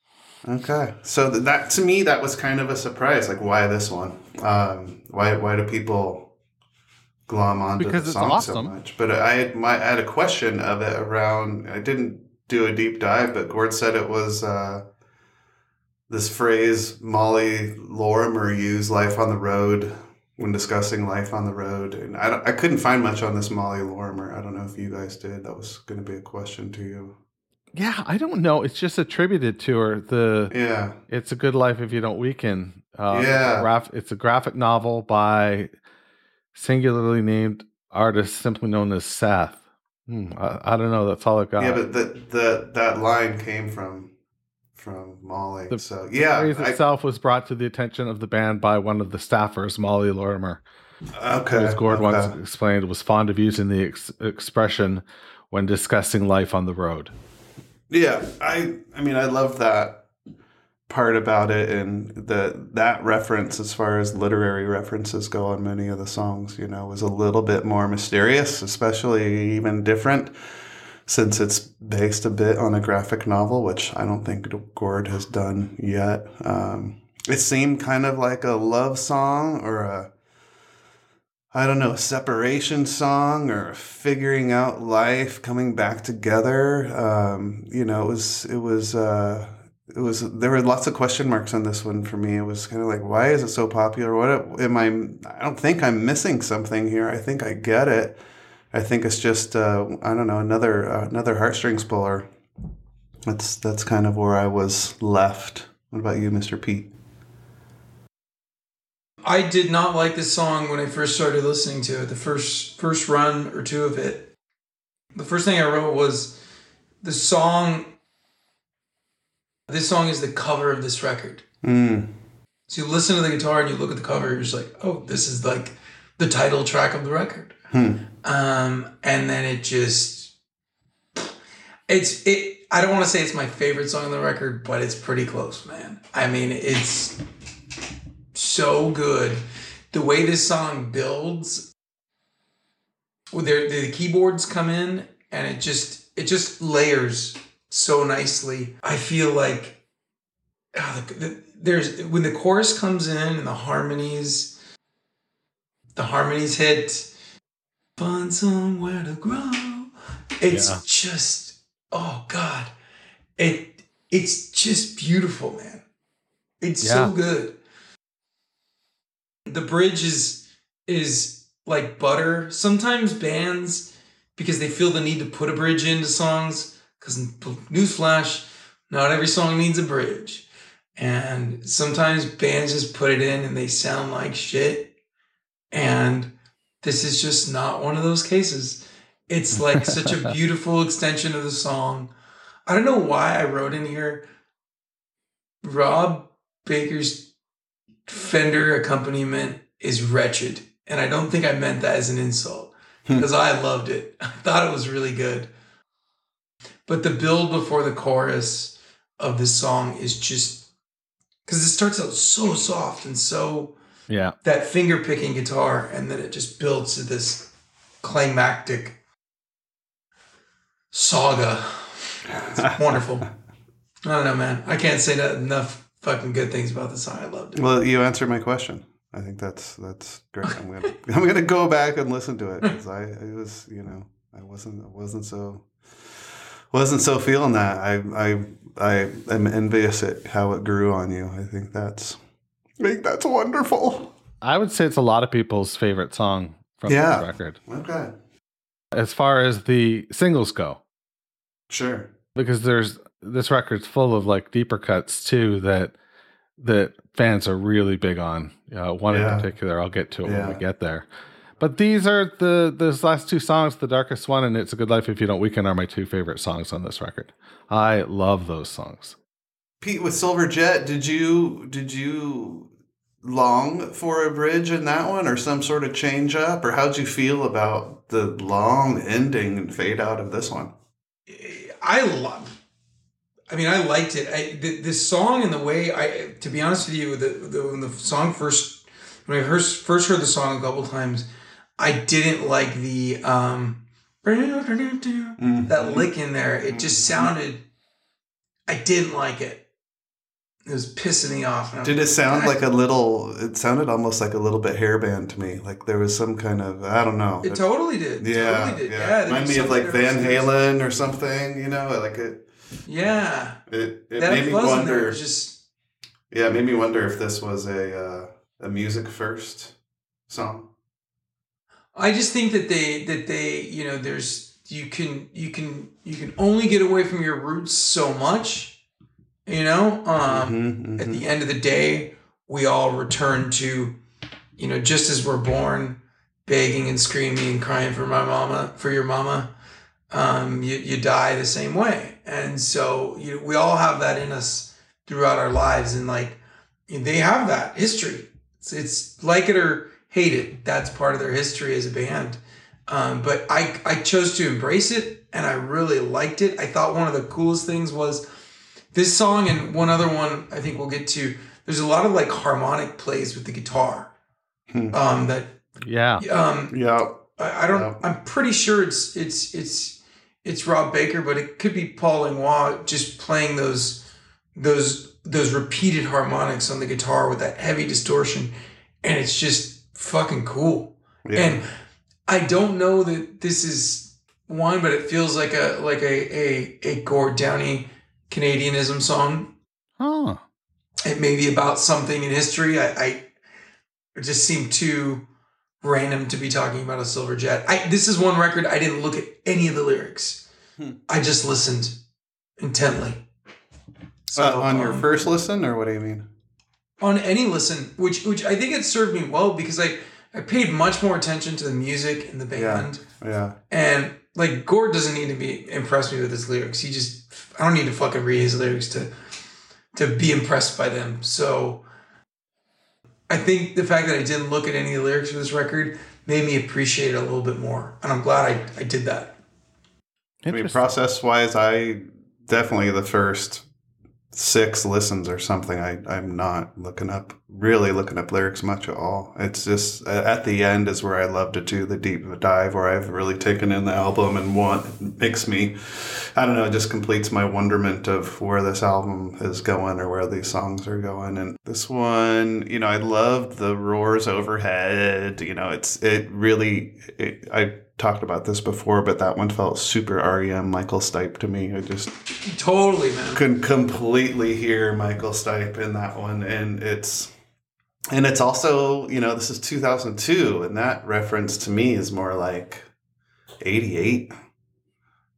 Okay, so th- that to me that was kind of a surprise. Like, why this one? Um, why why do people glom onto Because the it's song so much? But I had my I had a question of it around. I didn't do a deep dive, but Gord said it was uh, this phrase Molly Lorimer used "life on the road" when discussing life on the road, and I I couldn't find much on this Molly Lorimer. I don't know if you guys did. That was going to be a question to you. Yeah, I don't know. It's just attributed to her. The Yeah. "It's a Good Life If You Don't Weaken." Uh, Yeah. graph- it's a graphic novel by singularly named artist, simply known as Seth. Hmm, I, I don't know. That's all I got. Yeah, but that that that line came from from Molly. The so yeah, phrase I- itself was brought to the attention of the band by one of the staffers, Molly Lorimer, okay. who, as Gord okay. once explained, was fond of using the ex- expression when discussing life on the road. Yeah, I I mean I love that part about it and the that reference as far as literary references go on many of the songs, you know, was a little bit more mysterious, especially even different since it's based a bit on a graphic novel, which I don't think Gord has done yet. Um, it seemed kind of like a love song or a I don't know, separation song or figuring out life, coming back together. Um, you know, it was, it was, uh, it was, there were lots of question marks on this one for me. It was kind of like, why is it so popular? What am I, I don't think I'm missing something here. I think I get it. I think it's just, uh, I don't know, another, uh, another heartstrings puller. That's, that's kind of where I was left. What about you, Mr. Pete? I did not like this song when I first started listening to it. The first first run or two of it. The first thing I wrote was the song. This song is the cover of this record. Mm. So you listen to the guitar and you look at the cover, you're just like, oh, this is like the title track of the record. Hmm. Um, and then it just it's it I don't want to say it's my favorite song on the record, but it's pretty close, man. I mean, it's so good. The way this song builds, well, there the keyboards come in and it just it just layers so nicely. I feel like ah, the, the, there's when the chorus comes in and the harmonies, the harmonies hit. Find somewhere to grow. It's Yeah. just oh god, it it's just beautiful, man. It's so good. The bridge is is like butter. Sometimes bands, because they feel the need to put a bridge into songs, because newsflash, not every song needs a bridge. And sometimes bands just put it in and they sound like shit. And this is just not one of those cases. It's like such a beautiful extension of the song. I don't know why I wrote in here Rob Baker's Fender accompaniment is wretched. And I don't think I meant that as an insult. Hmm. because I loved it. I thought it was really good. But the build before the chorus of this song is just because it starts out so soft and so Yeah. that finger picking guitar, and then it just builds to this climactic saga. It's wonderful. I don't know, man. I can't say that enough fucking good things about the song. I loved it. Well, you answered my question. I think that's that's great. I'm gonna I'm gonna go back and listen to it because I it was you know I wasn't I wasn't so wasn't so feeling that. I I I am envious at how it grew on you. I think that's I think that's wonderful. I would say it's a lot of people's favorite song from Yeah. this record. Okay, As far as the singles go, sure. because there's this record's full of like deeper cuts too that that fans are really big on. Uh, one Yeah. in particular, I'll get to it when we get there. But these are the those last two songs, "The Darkest One" and "It's a Good Life If You Don't Weaken," are my two favorite songs on this record. I love those songs. Pete with Silver Jet, did you did you long for a bridge in that one or some sort of change up or how'd you feel about the long ending and fade out of this one? I love. I mean, I liked it. I, the, this song and the way I, to be honest with you, the, the when the song first, when I first first heard the song a couple times, I didn't like the um that lick in there. It just sounded. I didn't like it. It was pissing me off. And I was Did it sound "God like a little? It sounded almost like a little bit hairband to me. Like there was some kind of I don't know. It totally did. It yeah, totally did. yeah. Yeah, Remind me of like Van Halen or something. You know, like it. Yeah, It, it that made me fuzz in there wonder. just. Yeah, it made me wonder if this was a uh, a music first song. I just think that they that they you know there's you can you can you can only get away from your roots so much, you know. Um, Mhm, At mhm. the end of the day, we all return to, you know, just as we're born, begging and screaming and crying for my mama for your mama. Um, you you die the same way, and so you we all have that in us throughout our lives, and like they have that history. It's, it's like it or hate it. That's part of their history as a band. Um, but I, I chose to embrace it and I really liked it. I thought one of the coolest things was this song and one other one I think we'll get to. There's a lot of like harmonic plays with the guitar. Hmm. Um, that Yeah. um, Yeah, I, I don't. Yeah. I'm pretty sure it's it's it's it's Rob Baker, but it could be Paul Langlois just playing those those those repeated harmonics on the guitar with that heavy distortion, and it's just fucking cool. yeah. And I don't know that this is one, but it feels like a like a a a Gord Downie Canadianism song. Huh. It may be about something in history. I, I it just seemed too random to be talking about a silver jet. I this is one record I didn't look at any of the lyrics. Hmm. I just listened intently. So Uh, on your um, first listen, or what do you mean? On any listen, which which I think it served me well because I I paid much more attention to the music and the band. Yeah, And like Gord doesn't need to be impress me with his lyrics. He just I don't need to fucking read his lyrics to to be impressed by them. So I think the fact that I didn't look at any of the lyrics for this record made me appreciate it a little bit more. And I'm glad I, I did that. I mean, process wise, I definitely the first six listens or something. I I'm not looking up really looking up lyrics much at all. It's just at the end is where I love to do the deep dive, where I've really taken in the album and want makes me, I don't know, it just completes my wonderment of where this album is going or where these songs are going. And this one, you know, I loved the roars overhead. You know, it's it really. It, I talked about this before, but that one felt super REM Michael Stipe to me. I just Totally, man. can completely hear Michael Stipe in that one, and it's and it's also you know this is 2002, and that reference to me is more like 88.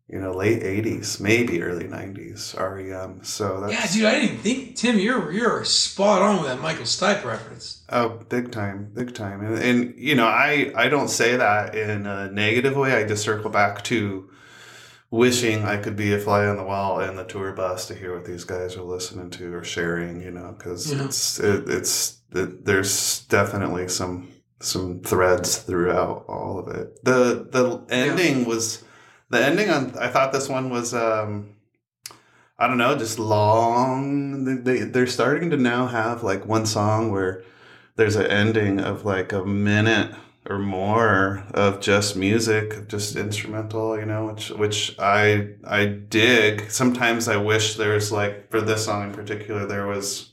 You know, late 80s, maybe early 90s REM. So that's Yeah, dude, I didn't think Tim, you're you're spot on with that Michael Stipe reference. Oh, big time, big time. And, and you know, I I don't say that in a negative way. I just circle back to wishing I could be a fly on the wall in the tour bus to hear what these guys are listening to or sharing. You know, because Yeah. it's it, it's it, there's definitely some some threads throughout all of it. The the ending was the ending on. I thought this one was. um I don't know, just long. They, they they're starting to now have like one song where there's an ending of like a minute or more of just music, just instrumental, you know, which which I I dig. Sometimes I wish there's like for this song in particular there was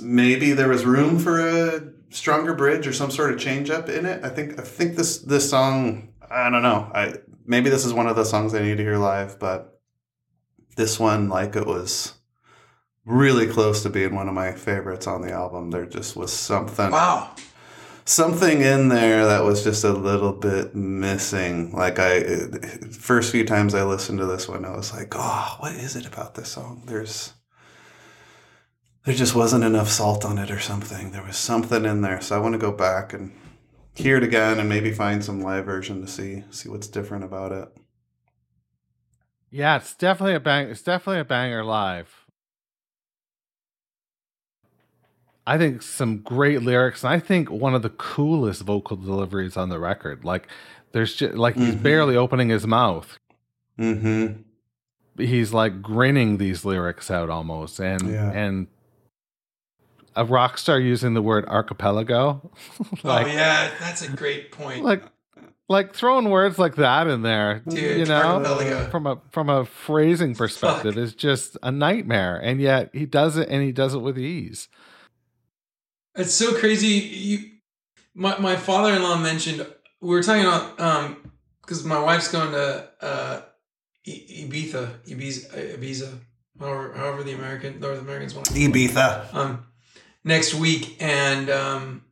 maybe there was room for a stronger bridge or some sort of change up in it. I think I think this this song I don't know. I maybe this is one of the songs I need to hear live, but this one like it was really close to being one of my favorites on the album. There just was something Wow. something in there that was just a little bit missing. Like I, first few times I listened to this one, I was like, "Oh, what is it about this song?" There's, there just wasn't enough salt on it or something. There was something in there, so I want to go back and hear it again and maybe find some live version to see see what's different about it. Yeah, it's definitely a bang. It's definitely a banger live. I think some great lyrics, and I think one of the coolest vocal deliveries on the record. Like, there's just like he's Mhm. barely opening his mouth. Mm-hmm. He's like grinning these lyrics out almost, and Yeah. and a rock star using the word archipelago, like oh yeah, that's a great point. like like throwing words like that in there, Dude, you know, from a from a phrasing perspective is just a nightmare. And yet he does it, and he does it with ease. It's so crazy. You, my my father in law mentioned we were talking about um because my wife's going to uh Ibiza, Ibiza, Ibiza, however, however the American North Americans want Ibiza. um next week and um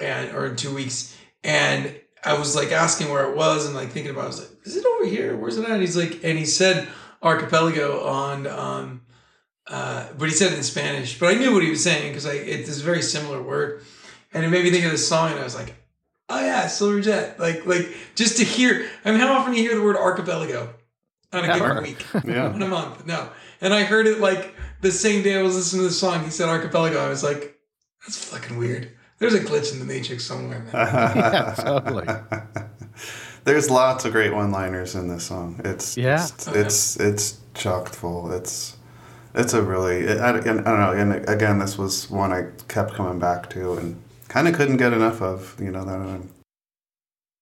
and or in two weeks and I was like asking where it was and like thinking about it. I was like, is it over here? Where's it at? And he's like and he said archipelago on um uh but he said it in Spanish. But I knew what he was saying because I it's a very similar word. And it made me think of this song and I was like, oh yeah, Silver Jet. Like like just to hear I mean how often do you hear the word archipelago on a Never. given week? Yeah. in a month. No. And I heard it like the same day I was listening to the song. He said archipelago. I was like, that's fucking weird. There's a glitch in the matrix somewhere, man. Yeah, totally. There's lots of great one-liners in this song. It's Yeah. Oh, it's it's, it's chocked full. It's it's a really I, I don't know. And again, this was one I kept coming back to and kind of couldn't get enough of. You know that I'm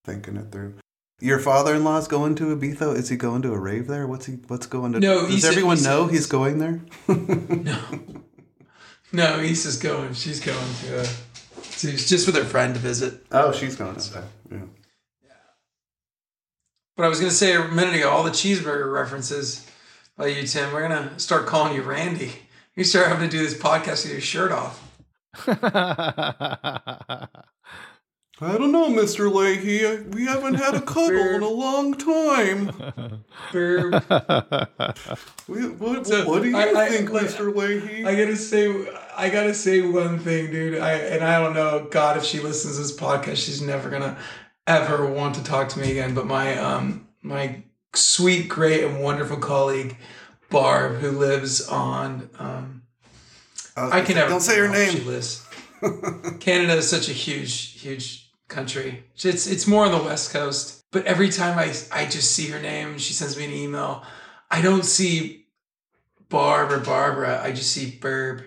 thinking it through. Your father-in-law's going to Ibiza. Is he going to a rave there? What's he? What's going to? No, does he said- everyone he know said- he's going there? no. No, Issa's going. She's going to, uh, to just with her friend to visit. oh, she's going. Okay. Yeah. But I was going to say a minute ago, all the cheeseburger references by you, Tim, we're going to start calling you Randy. You start having to do this podcast with your shirt off. I don't know, Mr. Lahey. We haven't had a cuddle in a long time. We- What, So, what do you I- I- think, like, Mr. Lahey? I gotta say, I gotta say one thing, dude. I and I don't know, God, if she listens to this podcast, she's never gonna ever want to talk to me again. But my um my sweet, great, and wonderful colleague Barb, who lives on um, Uh, I can never don't say her where She name. lives. Canada is such a huge, huge country. It's it's more on the west coast. But every time I I just see her name, she sends me an email. I don't see Barb or Barbara. I just see Burb.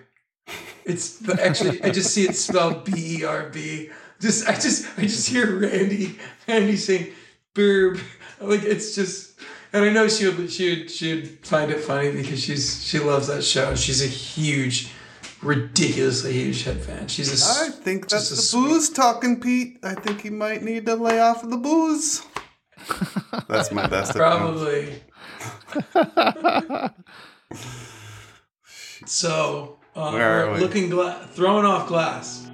It's actually I just see it spelled B E R B. Just I just I just hear Randy Randy saying Burb. Like it's just and I know she would she would she would find it funny because she's she loves that show. She's a huge, ridiculously huge head fan. She's a s- I think that's the sweet- booze talking, Pete. I think he might need to lay off of the booze. that's my best. attempt. Probably. so, uh, Where are we're looking gla- throwing off glass.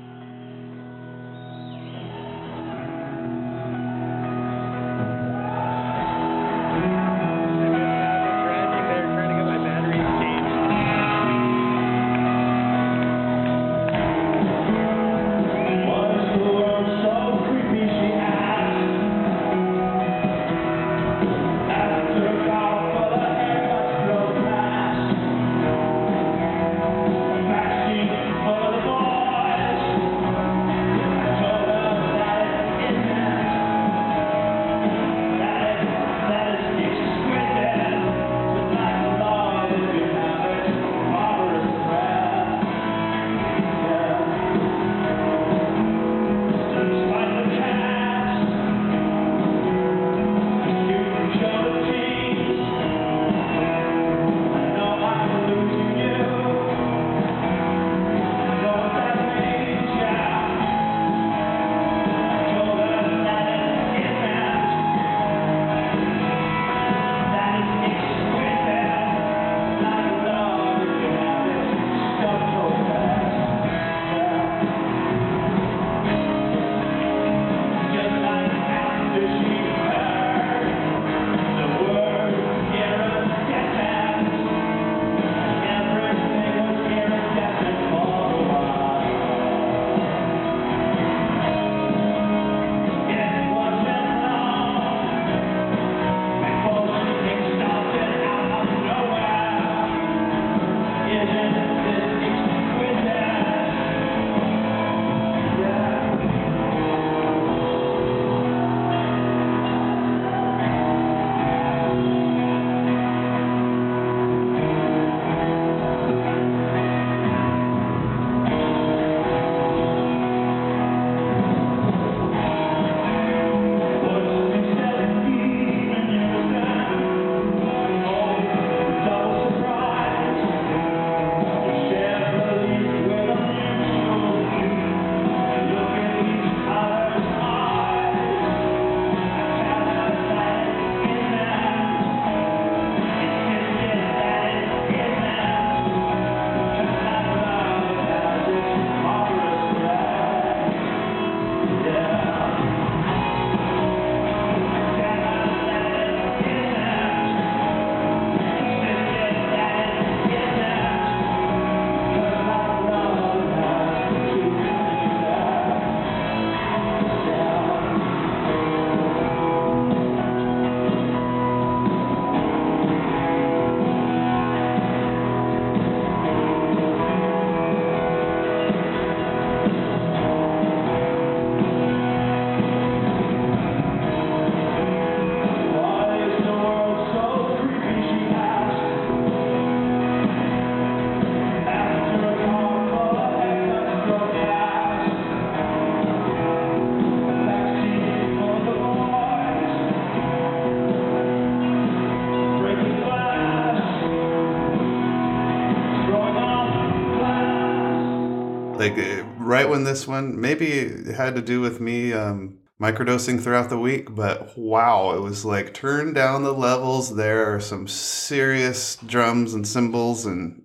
This one, maybe it had to do with me um, microdosing throughout the week, but wow, it was like turn down the levels. There are some serious drums and cymbals and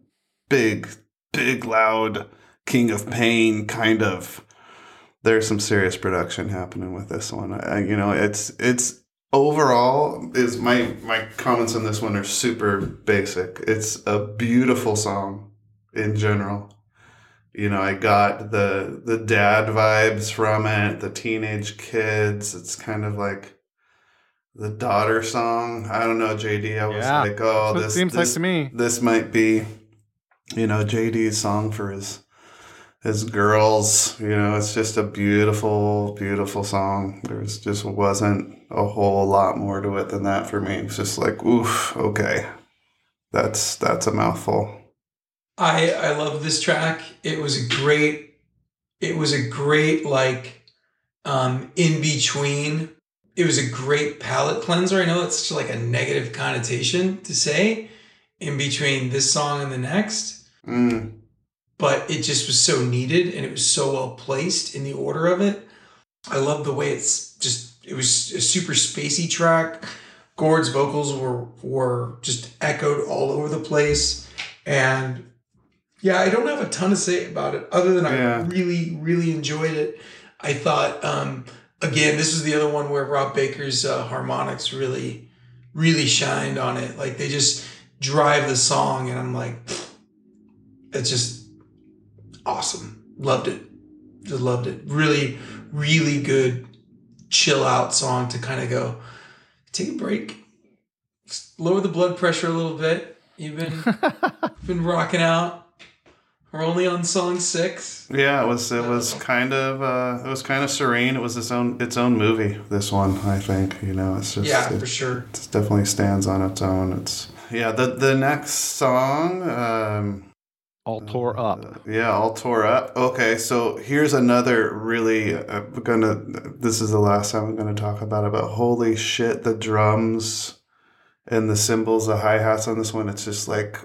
big, big, loud King of Pain kind of. There's some serious production happening with this one. I, you know, it's it's overall is my my comments on this one are super basic. It's a beautiful song in general. You know, I got the the dad vibes from it, the teenage kids. It's kind of like the daughter song. I don't know, JD. I was Yeah, like, oh, this seems this, like to me. this might be, you know, JD's song for his his girls. You know, it's just a beautiful, beautiful song. There's just wasn't a whole lot more to it than that for me. It's just like, oof, okay, that's that's a mouthful. I I love this track. It was a great it was a great like um in between. It was a great palate cleanser. I know it's such like a negative connotation to say in between this song and the next, Mm, but it just was so needed and it was so well placed in the order of it. I love the way it's just it was a super spacey track. Gord's vocals were were just echoed all over the place. And yeah, I don't have a ton to say about it other than I really, really enjoyed it. I thought um again, this was the other one where Rob Baker's uh, harmonics really, really shined on it. Like they just drive the song, and I'm like, it's just awesome. Loved it. Just loved it. Really, really good chill out song to kind of go take a break, lower the blood pressure a little bit. You've been been rocking out. We're only on song six. yeah, it was it was kind of uh, it was kind of serene. It was its own its own movie. This one, I think. You know, it's just Yeah, it, for sure. it definitely stands on its own. It's yeah. The the next song. Um, All tore up. Uh, yeah, all tore up. Okay, so here's another really. uh, I'm gonna. This is the last time I'm gonna talk about it. But holy shit, the drums and the cymbals, the hi hats on this one. It's just like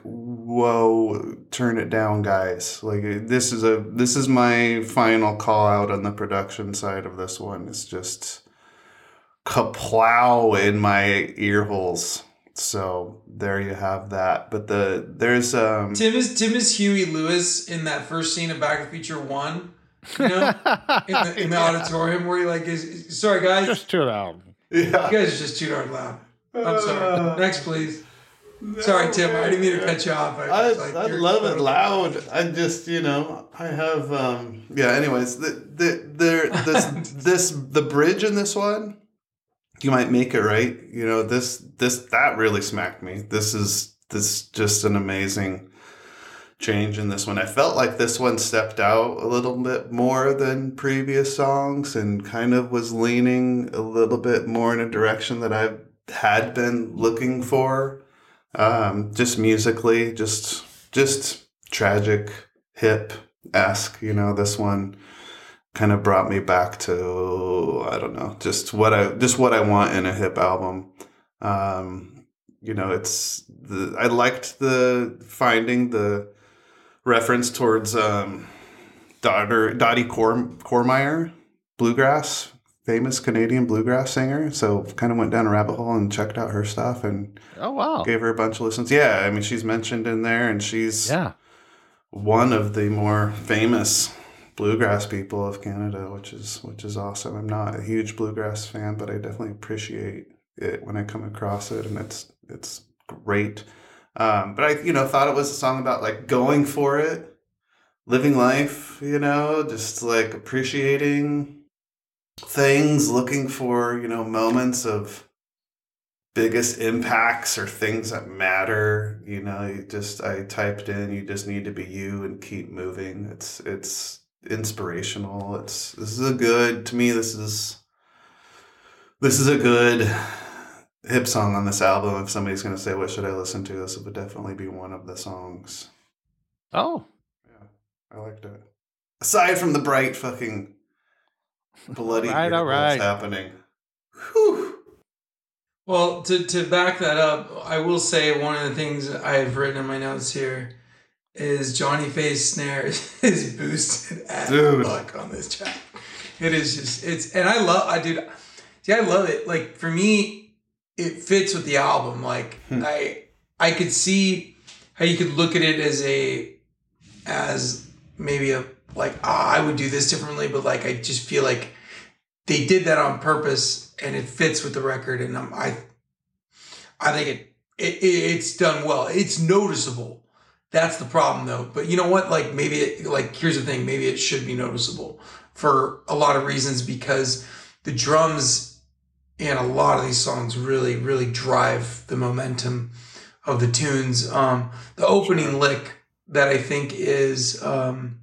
whoa, turn it down, guys. Like this is a this is my final call out on the production side of this one. It's just kaplow in my ear holes. So there you have that. But the there's um Tim is Tim is Huey Lewis in that first scene of Back to the Future One. You know, in the, in the auditorium where he like is sorry guys, Just too loud. yeah. you guys are just too darn loud. I'm sorry. Uh, Next, please. Sorry, Tim. I didn't mean to cut you off. I, was like, I you're- love it loud. I just you know I have um yeah. Anyways, the the there this this the bridge in this one, you might make it right. You know this this that really smacked me. This is this just an amazing change in this one. I felt like this one stepped out a little bit more than previous songs and kind of was leaning a little bit more in a direction that I had been looking for um, just musically, just just tragic, hip esque. You know, this one kind of brought me back to I don't know, just what I just what I want in a hip album. Um, you know, it's the I liked the finding the reference towards um, daughter Dottie Cor- Cormier, bluegrass, famous Canadian bluegrass singer. So kind of went down a rabbit hole and checked out her stuff and Oh wow. gave her a bunch of listens. Yeah, I mean she's mentioned in there, and she's Yeah. one of the more famous bluegrass people of Canada, which is which is awesome. I'm not a huge bluegrass fan, but I definitely appreciate it when I come across it, and it's it's great. Um, but I, you know, thought it was a song about like going for it, living life. You know, just like appreciating things, looking for you know moments of biggest impacts or things that matter you know you just i typed in you just need to be you and keep moving. It's it's inspirational. It's this is a good to me this is this is a good hip song on this album. If somebody's going to say what should i listen to? This would definitely be one of the songs. Oh. yeah i liked it. Aside from the bright fucking bloody Right, all earbuds happening Whew. Well, to, to back that up, I will say one of the things I've written in my notes here is Johnny Fay's snare is boosted as Dude. fuck on this track. It is just it's and I love I dude see I love it. Like for me, it fits with the album. Like hmm. I I could see how you could look at it as a as maybe a like ah, I would do this differently, but like I just feel like they did that on purpose and it fits with the record and I'm, I I think it, it it it's done well. It's noticeable. That's the problem though. But you know what? Like maybe it like here's the thing, maybe it should be noticeable for a lot of reasons because the drums and a lot of these songs really really drive the momentum of the tunes. Um the opening lick that I think is um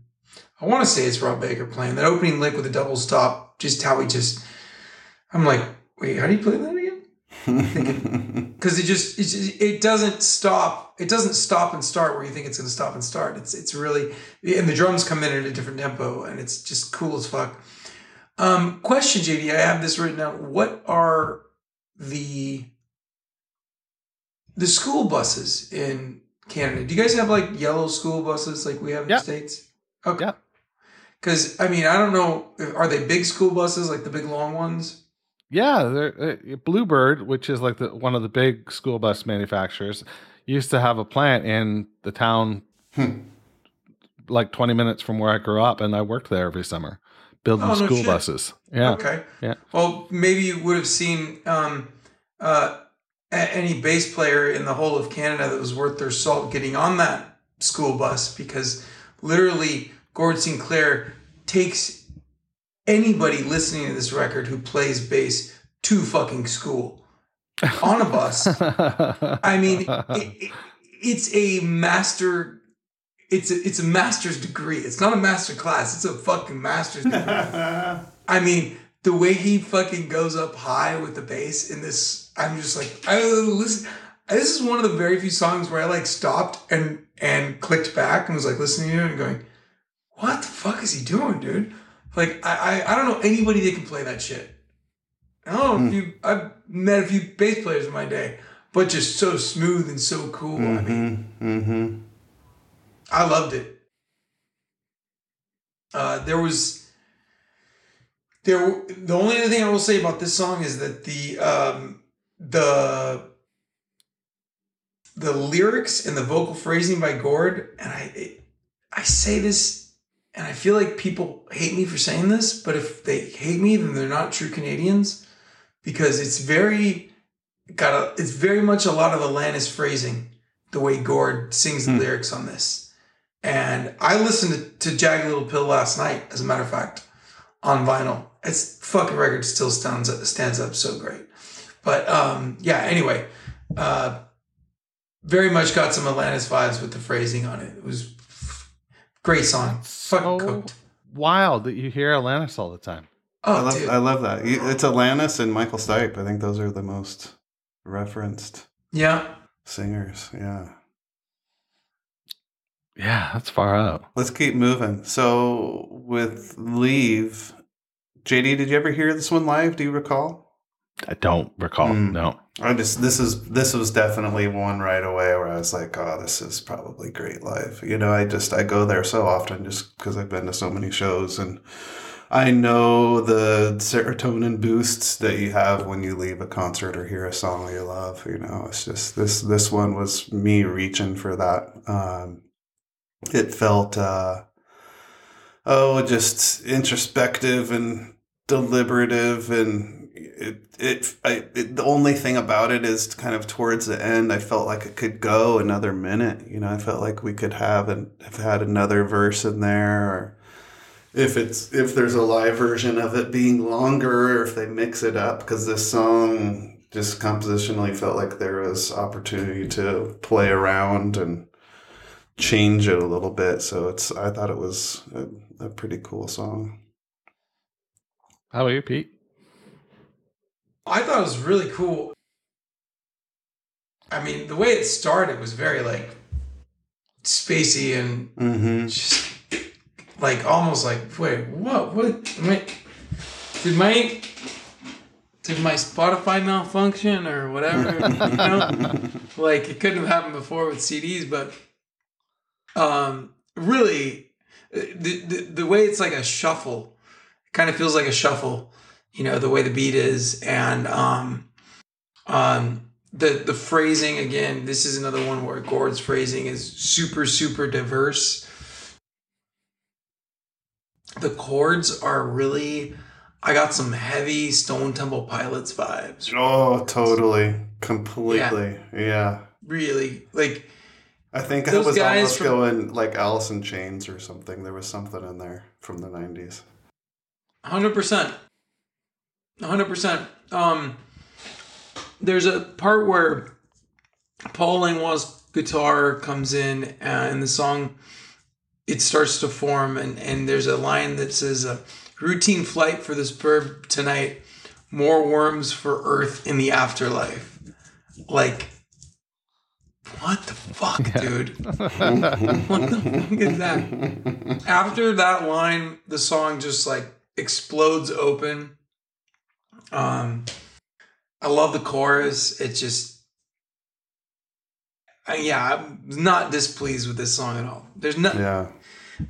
I want to say it's Rob Baker playing that opening lick with a double stop, just how he just I'm like, wait, how do you play that again? because it just, it just it doesn't stop it doesn't stop and start where you think it's going to stop and start it's it's really and the drums come in at a different tempo and it's just cool as fuck um question jd i have this written out. what are the the school buses in canada do you guys have like yellow school buses like we have in Yeah. the states okay Yeah. Because i mean i don't know are they big school buses like the big long ones Yeah, they're, uh, Bluebird, which is like the one of the big school bus manufacturers, used to have a plant in the town, like twenty minutes from where I grew up, and I worked there every summer, building Oh, no school shit. buses. Yeah, Okay. Yeah. Well, maybe you would have seen um, uh, any bass player in the whole of Canada that was worth their salt getting on that school bus because literally Gord Sinclair takes anybody listening to this record who plays bass to fucking school on a bus. I mean, it, it, it's a master. It's a, it's a master's degree. It's not a master class. It's a fucking master's degree. I mean, the way he fucking goes up high with the bass in this, I'm just like, I listen. This is one of the very few songs where I like stopped and and clicked back and was like listening to it and going, "What the fuck is he doing, dude?" Like, I I, I don't know anybody that can play that shit. I don't know if you. I've met a few bass players in my day, but just so smooth and so cool. I mean, mm-hmm. I loved it. Uh, there was there. The only other thing I will say about this song is that the um, the the lyrics and the vocal phrasing by Gord, and I it, I say this, and I feel like people hate me for saying this, but if they hate me, then they're not true Canadians, because it's very got a it's very much a lot of Alanis phrasing the way Gord sings the lyrics on this. And I listened to, to Jagged Little Pill last night, as a matter of fact, on vinyl. It's fucking record still stands up, stands up so great. But um, yeah, anyway, uh, very much got some Alanis vibes with the phrasing on it. It was great song. Fucking so cooked. wild that you hear Alanis all the time. Oh, I love dude. I love that. It's Alanis and Michael Stipe. I think those are the most referenced yeah. singers. Yeah. Yeah, that's far out. Let's keep moving. So with Leave, JD, did you ever hear this one live? Do you recall? I don't recall. Mm. No. I just this is this was definitely one right away where I was like, oh, this is probably great live. You know, I just I go there so often just because I've been to so many shows and I know the serotonin boosts that you have when you leave a concert or hear a song you love. You know, it's just this this one was me reaching for that. Um, it felt uh, oh, just introspective and deliberative and it it, I, it the only thing about it is kind of towards the end I felt like it could go another minute you know I felt like we could have and have had another verse in there or if it's if there's a live version of it being longer or if they mix it up because this song just compositionally felt like there was opportunity to play around and change it a little bit so it's I thought it was a, a pretty cool song How about you, Pete? I thought it was really cool. I mean, the way it started was very like spacey and mm-hmm just like almost like wait what what wait did my did my Spotify malfunction or whatever you know like it couldn't have happened before with CDs but Um, really, the, the the way it's like a shuffle, kind of feels like a shuffle. You know the way the beat is, and um, um, the the phrasing again. This is another one where Gord's phrasing is super super diverse. The chords are really. I got some heavy Stone Temple Pilots vibes. Oh, totally, completely. Yeah. Really, like I think I was almost from- going like Alice in Chains or something. There was something in there from the '90s. Hundred percent. Hundred percent. Um, there's a part where Paul Langlois' guitar comes in, uh, and the song it starts to form, and and there's a line that says, uh, "Routine flight for this bird tonight, more worms for Earth in the afterlife." Like, what the fuck, dude? what the fuck is that? after that line, the song just like explodes open. Um, I love the chorus. It just, I, yeah, I'm not displeased with this song at all. There's nothing. Yeah.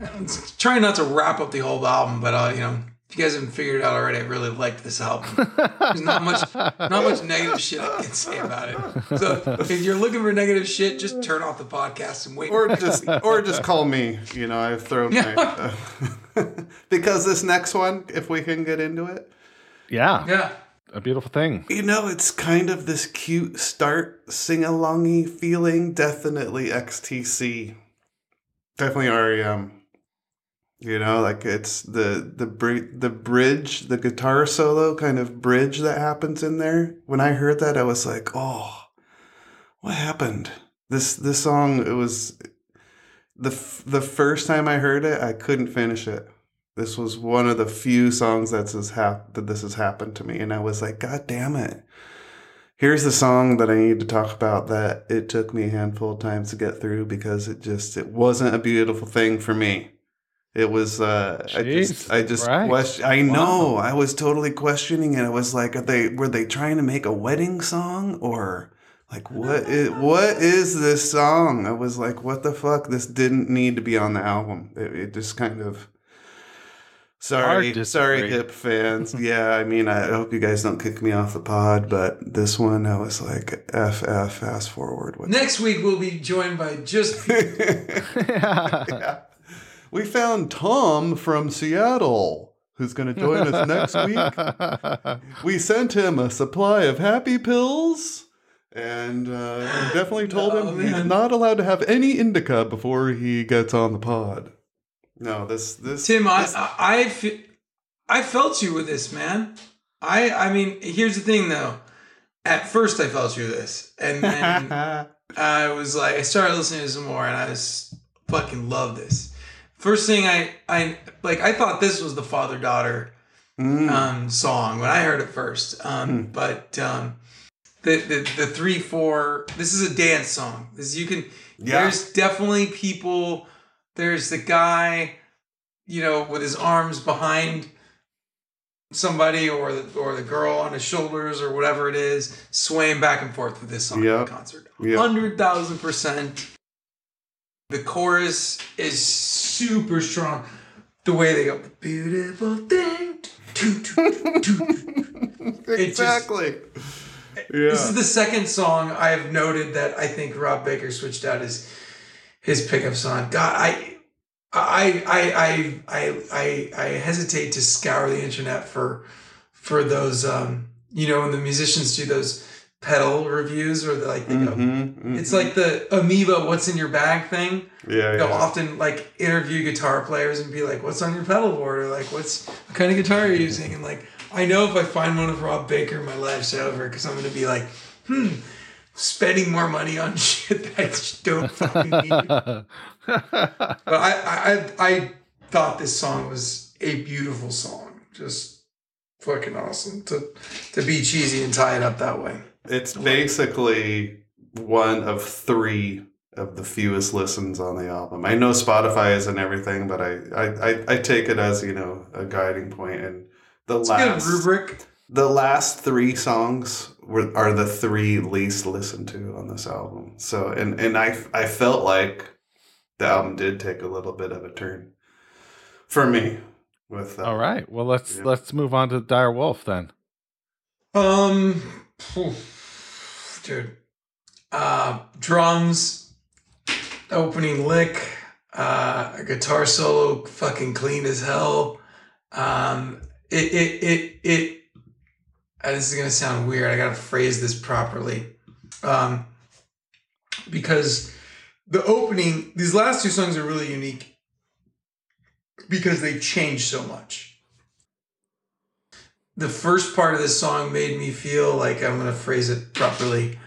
I'm trying not to wrap up the whole album, but uh, you know, if you guys haven't figured it out already, I really like this album. There's not much, not much negative shit I can say about it. So if you're looking for negative shit, just turn off the podcast and wait. Or just, or just call me. You know, I've thrown my. because this next one, if we can get into it, Yeah. yeah. A beautiful thing. you know, it's kind of this cute start sing alongy feeling. Definitely XTC. Definitely REM. You know, like it's the the bri- the bridge, the guitar solo kind of bridge that happens in there. When I heard that, I was like, "Oh, what happened?" This this song, it was the f- the first time I heard it, I couldn't finish it. This was one of the few songs that's has hap- that this has happened to me, and I was like, "God damn it!" Here's the song that I need to talk about that it took me a handful of times to get through because it just it wasn't a beautiful thing for me. It was uh I just I just right. question I know I was totally questioning it. I was like, are they were they trying to make a wedding song or like what is what is this song? I was like, what the fuck? This didn't need to be on the album. It, it just kind of Sorry, sorry, hip fans. yeah, I mean, I hope you guys don't kick me off the pod, but this one, I was like, FF, fast forward. With Next week we'll be joined by just yeah. We found Tom from Seattle, who's going to join us next week. We sent him a supply of happy pills, and uh, definitely told Oh, him he's not allowed to have any indica before he gets on the pod. No, this this Tim. I this- I I, fe- I felt you with this man. I I mean, here's the thing though. At first, I felt you with this, and then I was like, I started listening to some more, and I was fucking love this. First thing I I like, I thought this was the father daughter Mm. um, song when I heard it first. Um, But um, the, the the three four. This is a dance song. This you can. Yeah. There's definitely people. There's the guy, you know, with his arms behind somebody, or the or the girl on his shoulders, or whatever it is, swaying back and forth with this song Yeah. in concert. Yeah. Hundred thousand percent. The chorus is super strong. The way they go, beautiful thing. It just- exactly. This is yeah. the second song I have noted that I think Rob Baker switched out his his pickups on. God, I I I I I I, I hesitate to scour the internet for for those um you know when the musicians do those pedal reviews or like they go Mhm, mhm. it's like the amoeba what's in your bag thing yeah, they'll yeah. often like interview guitar players and be like, "What's on your pedal board?" or like, "What's what kind of guitar are you using?" And like, I know if I find one of Rob Baker, my life's over because I'm gonna be like, "Hmm, spending more money on shit that I just don't fucking need." But I, I, I, thought this song was a beautiful song, just fucking awesome to to be cheesy and tie it up that way. It's basically one of three of the fewest listens on the album. I know Spotify isn't everything, but I I, I, I take it as you know a guiding point. And the It's a good last rubric. the last three songs were are the three least listened to on this album. So and and I I felt like the album did take a little bit of a turn for me. With uh, All right. Well, let's Yeah. let's move on to Dire Wolf then. Um, dude, uh, drums, opening lick, uh, a guitar solo, fucking clean as hell. Um, it, it, it, it. Uh, this is gonna sound weird. I gotta phrase this properly, um, because the opening, these last two songs are really unique because they changed so much the first part of this song made me feel like I'm gonna phrase it properly.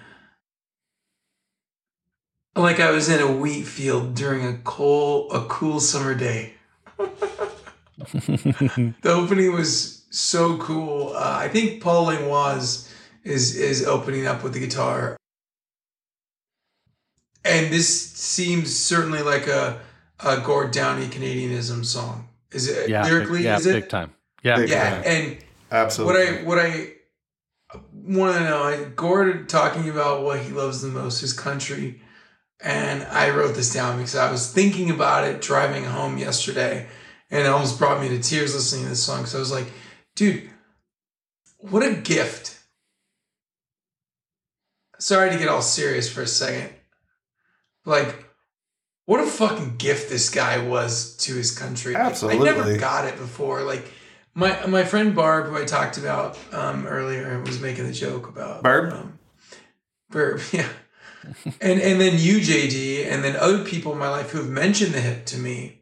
Like I was in a wheat field during a cool a cool summer day. the opening was so cool. Uh, I think Paul Langlois is is opening up with the guitar, and this seems certainly like a a Gord Downie Canadianism song. Is it Yeah, lyrically? big, yeah, is it? big time. Yeah, Big Yeah, time. and absolutely. what I what I want to know, I, Gord talking about what he loves the most, his country, and I wrote this down because I was thinking about it driving home yesterday, and it almost brought me to tears listening to this song. So I was like, dude, what a gift! Sorry to get all serious for a second, like. What a fucking gift this guy was to his country. I- I never got it before. Like my my friend Barb, who I talked about um, earlier, was making the joke about Barb? Um, Barb, yeah. and and then you, JD, and then other people in my life who have mentioned the hip to me,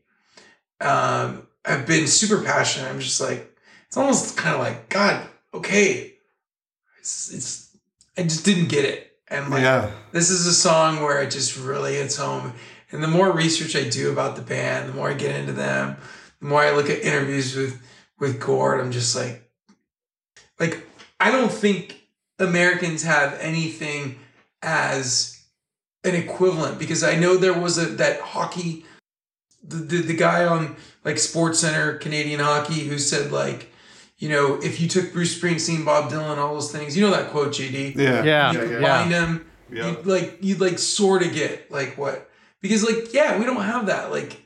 um, have been super passionate. I'm just like, it's almost kind of like, God, okay, it's it's. I just didn't get it, and like yeah, this is a song where it just really hits home. And the more research I do about the band, the more I get into them, the more I look at interviews with with Gord, I'm just like, like I don't think Americans have anything as an equivalent because I know there was a that hockey, the the, the guy on like Sports Center Canadian hockey who said like, you know, if you took Bruce Springsteen, Bob Dylan, all those things, you know that quote, JD yeah, Yeah, you yeah, combine them yeah. you'd like you'd like sort of get like what because like yeah we don't have that like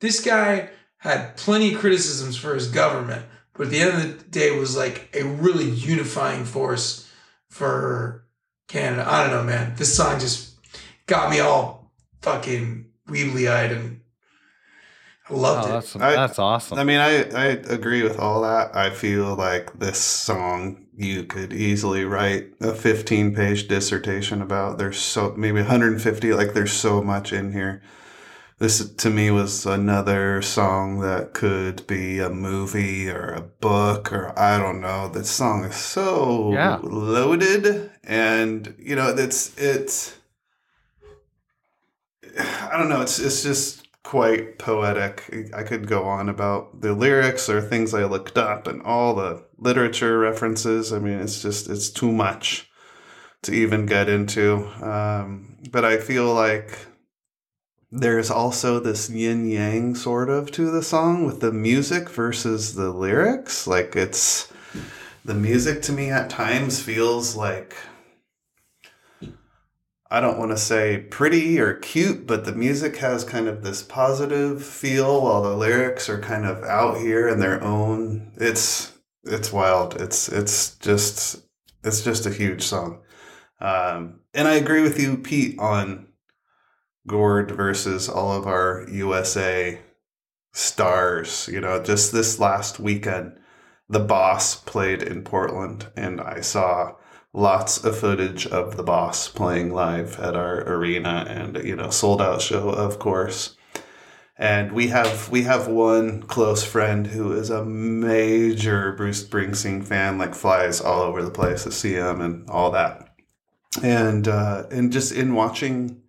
this guy had plenty of criticisms for his government but at the end of the day was like a really unifying force for canada. I don't know man. This song just got me all fucking weebly eyed and i loved Oh, it that's I- that's awesome. I mean, I, I agree with all that. I feel like this song you could easily write a 15 page dissertation about. There's so maybe 150, like there's so much in here. This to me was another song that could be a movie or a book or I don't know. This song is so Yeah. loaded and you know, it's it's I don't know. It's it's just quite poetic. I could go on about the lyrics or things I looked up and all the literature references. I mean, it's just it's too much to even get into. Um, but I feel like there's also this yin yang sort of to the song with the music versus the lyrics. Like it's the music to me at times feels like I don't want to say pretty or cute, but the music has kind of this positive feel while the lyrics are kind of out here in their own. It's it's wild. It's it's just it's just a huge song. Um, and I agree with you, Pete, on Gord versus all of our USA stars. You know, just this last weekend, the boss played in Portland, and I saw lots of footage of the boss playing live at our arena and you know sold out show of course. And we have we have one close friend who is a major Bruce Springsteen fan like flies all over the place to see him and all that. And uh and just in watching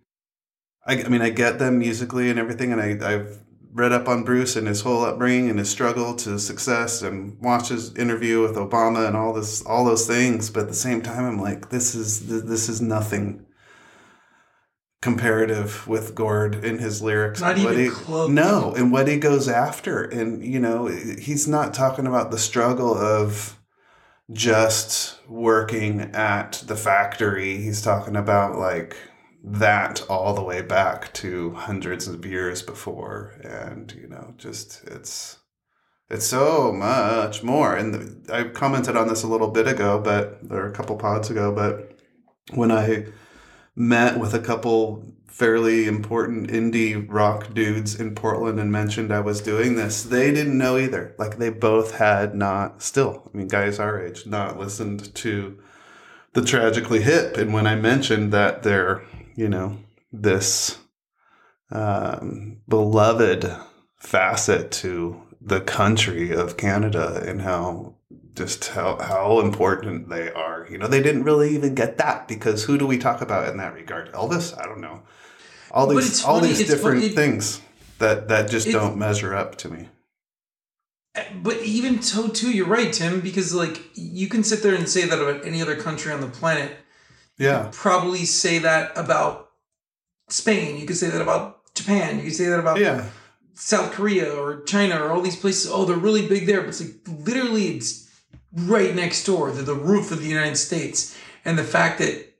I, I mean I get them musically and everything and I I've read up on Bruce and his whole upbringing and his struggle to success and watch his interview with Obama and all this all those things but at the same time I'm like this is this is nothing comparative with Gord in his lyrics Not even he- close. no and what he goes after and you know he's not talking about the struggle of just working at the factory he's talking about like that all the way back to hundreds of years before, and you know, just it's it's so much more. And I commented on this a little bit ago, but there a couple pods ago, but when I met with a couple fairly important indie rock dudes in Portland and mentioned I was doing this, they didn't know either. Like they both had not still, I mean, guys our age, not listened to the tragically hip. And when I mentioned that they're, you know, this um, beloved facet to the country of Canada and how just how, how important they are. You know, they didn't really even get that because who do we talk about in that regard? Elvis? I don't know. All these all funny, these different funny- things that that just It's- don't measure up to me. But even so, too, you're right, Tim, because like you can sit there and say that about any other country on the planet. Yeah. Probably say that about Spain. You could say that about Japan. You could say that about Yeah. South Korea or China or all these places. Oh, they're really big there, but it's like literally it's right next door. They're the roof of the United States. And the fact that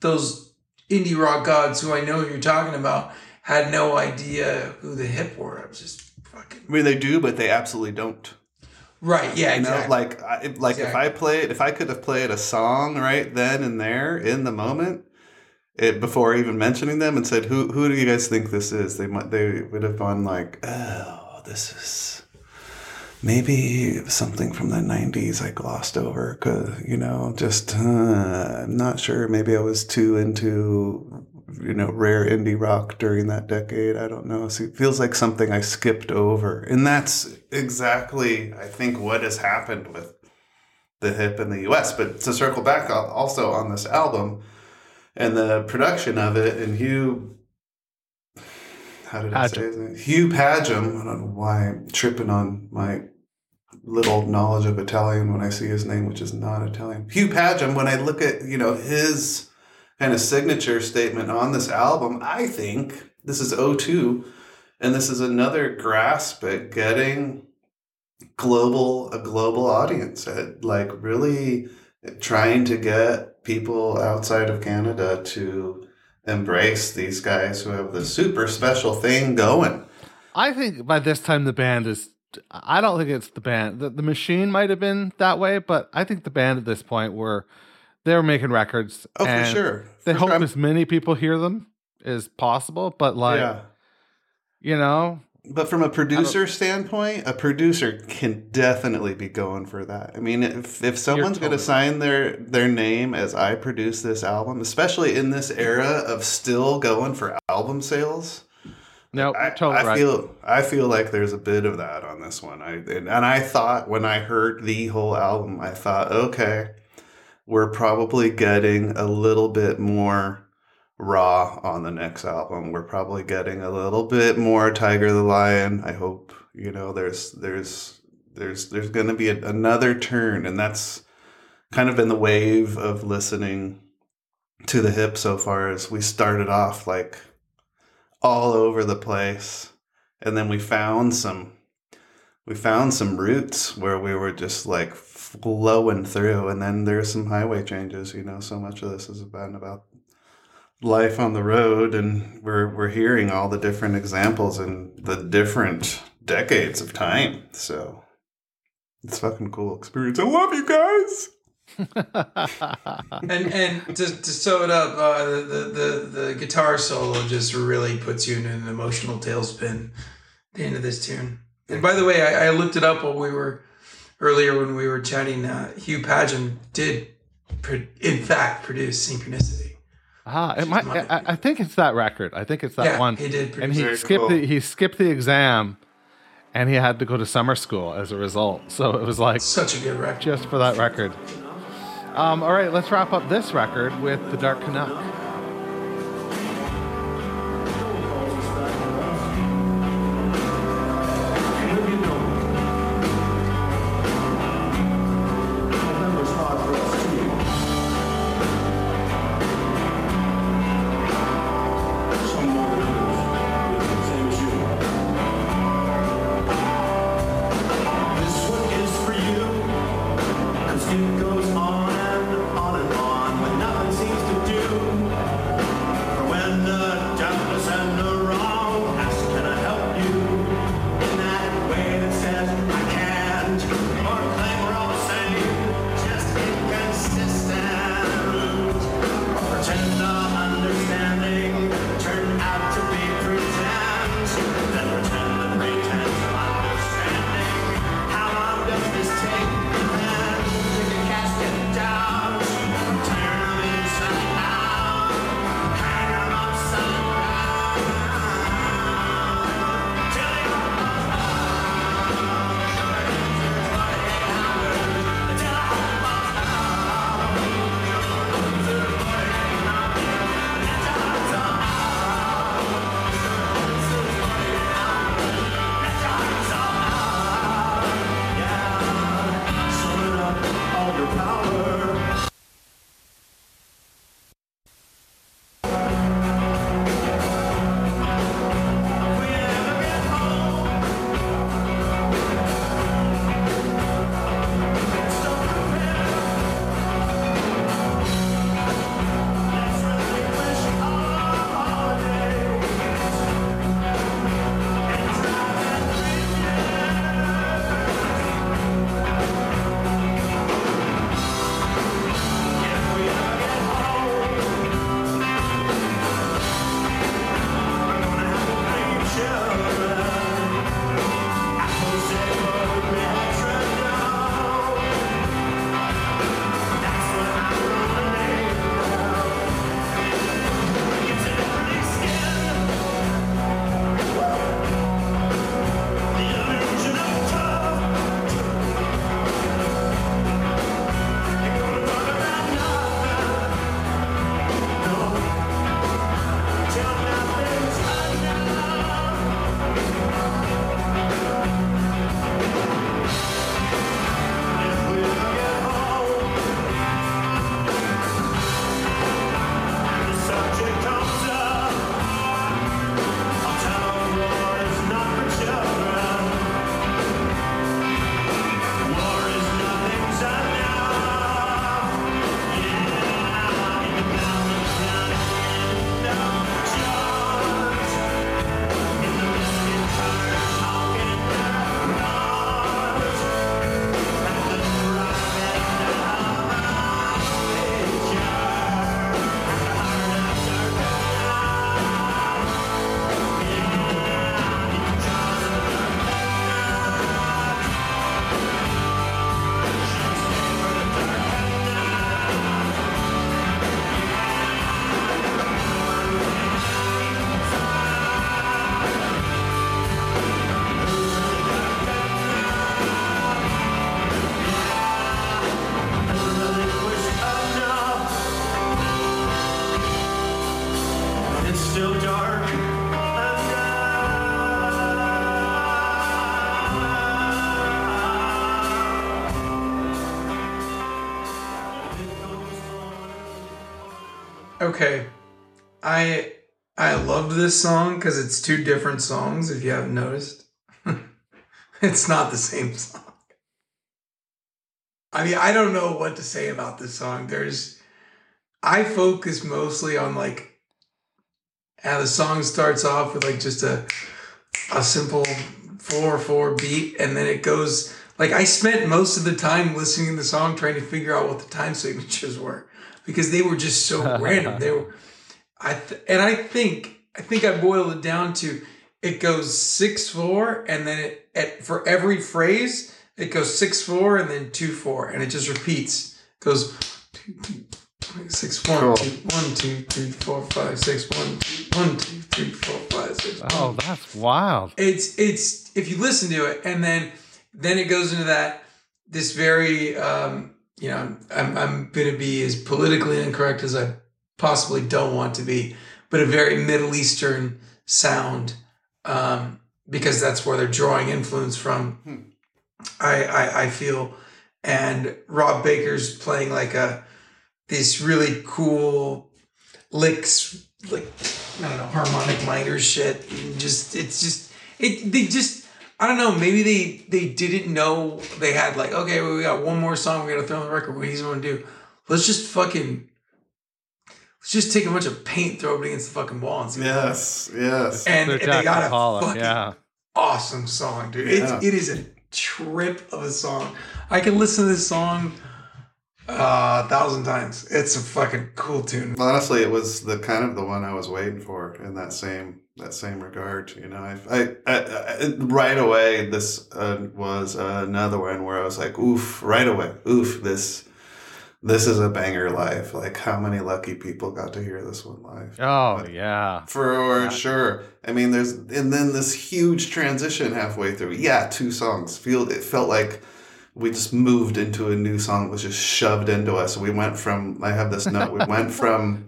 those indie rock gods who I know you're talking about had no idea who the hip were. I was just fucking I mean, they do, but they absolutely don't. Right. Yeah, You know, exactly. like, I, if- like if I played, if I could have played a song right then and there in the moment, it before even mentioning them, and said, "Who who do you guys think this is?" They might they would have gone like, "Oh, this is maybe something from the '90s I glossed over because you know, just uh, I'm not sure. Maybe I was too into." You know, rare indie rock during that decade. I don't know. So it feels like something I skipped over. And that's exactly, I think, what has happened with the hip in the US. But to circle back also on this album and the production of it, and Hugh, how did I say his name? Hugh Padgham. I don't know why I'm tripping on my little knowledge of Italian when I see his name, which is not Italian. Hugh Padgham, when I look at, you know, his kind of signature statement on this album, I think this is O2, and this is another grasp at getting global a global audience at like really trying to get people outside of Canada to embrace these guys who have the super special thing going. I think by this time the band is. I don't think it's the band. The, the machine might have been that way, but I think the band at this point were they were making records. Oh, for sure. They For hope. I'm- as many people hear them as possible. But like, yeah. you know, But from a producer standpoint, a producer can definitely be going for that. I mean, if, if someone's going to sign their their name as I produce this album, especially in this era of still going for album sales, no, I, totally I right. feel I feel like there's a bit of that on this one. I and, and I thought when I heard the whole album, I thought, okay, we're probably getting a little bit more raw on the next album. We're probably getting a little bit more Tiger the Lion. I hope you know there's there's there's there's going to be a, another turn, and that's kind of been the wave of listening to the hip so far. As we started off like all over the place, and then we found some we found some roots where we were just like flowing through and then there's some highway changes you know so much of this has been about life on the road and we're we're hearing all the different examples in the different decades of time so it's a fucking cool experience i love you guys and and to, to sew it up, uh, the, the the the guitar solo just really puts you in an emotional tailspin. at The end of this tune. And by the way, I, I looked it up while we were earlier when we were chatting. Uh, Hugh Padgham did, pro- in fact, produce Synchronicity. ah, it might, I, I think it's that record. I think it's that yeah, one. he did and he skipped cool. the he skipped the exam, and he had to go to summer school as a result. So it was like Such a good record. just for that record. Um, all right, let's wrap up this record with the Dark Canuck. Okay, I I loved this song because it's two different songs. If you haven't noticed, it's not the same song. I mean, I don't know what to say about this song. There's, I focus mostly on like how the song starts off with like just a a simple four four beat, and then it goes like I spent most of the time listening to the song trying to figure out what the time signatures were because they were just so random. They were, I th- and I think I think I boiled it down to it goes six four, and then it at for every phrase it goes six four and then two four, and it just repeats. It goes two, two, six one Cool. two one two three four five six one two one two three four five six. Oh, that's wild. It's it's if you listen to it and then then it goes into that this very um, you know I'm I'm gonna be as politically incorrect as I possibly don't want to be, but a very Middle Eastern sound um, because that's where they're drawing influence from. I, I I feel, and Rob Baker's playing like a this really cool licks like I don't know harmonic minor shit. And just it's just it they just I don't know maybe they they didn't know they had like okay well, we got one more song we got to throw on the record. What do you want to do? Let's just fucking let's just take a bunch of paint throw it against the fucking wall and see. what. Yes, yes. And They're they got a Pollock, fucking yeah. awesome song, dude. It's, Yeah. it is a trip of a song. I can listen to this song uh, a thousand times. It's a fucking cool tune. Honestly, it was the kind of the one I was waiting for in that same that same regard. You know, I, I, I, right away this uh, was another one where I was like, oof, right away, oof, this this is a banger live. Like, how many lucky people got to hear this one live? Oh, yeah. For sure. I mean, there's and then this huge transition halfway through. Yeah, two songs. Feel it felt like we just moved into a new song that was just shoved into us. We went from I have this note. We went from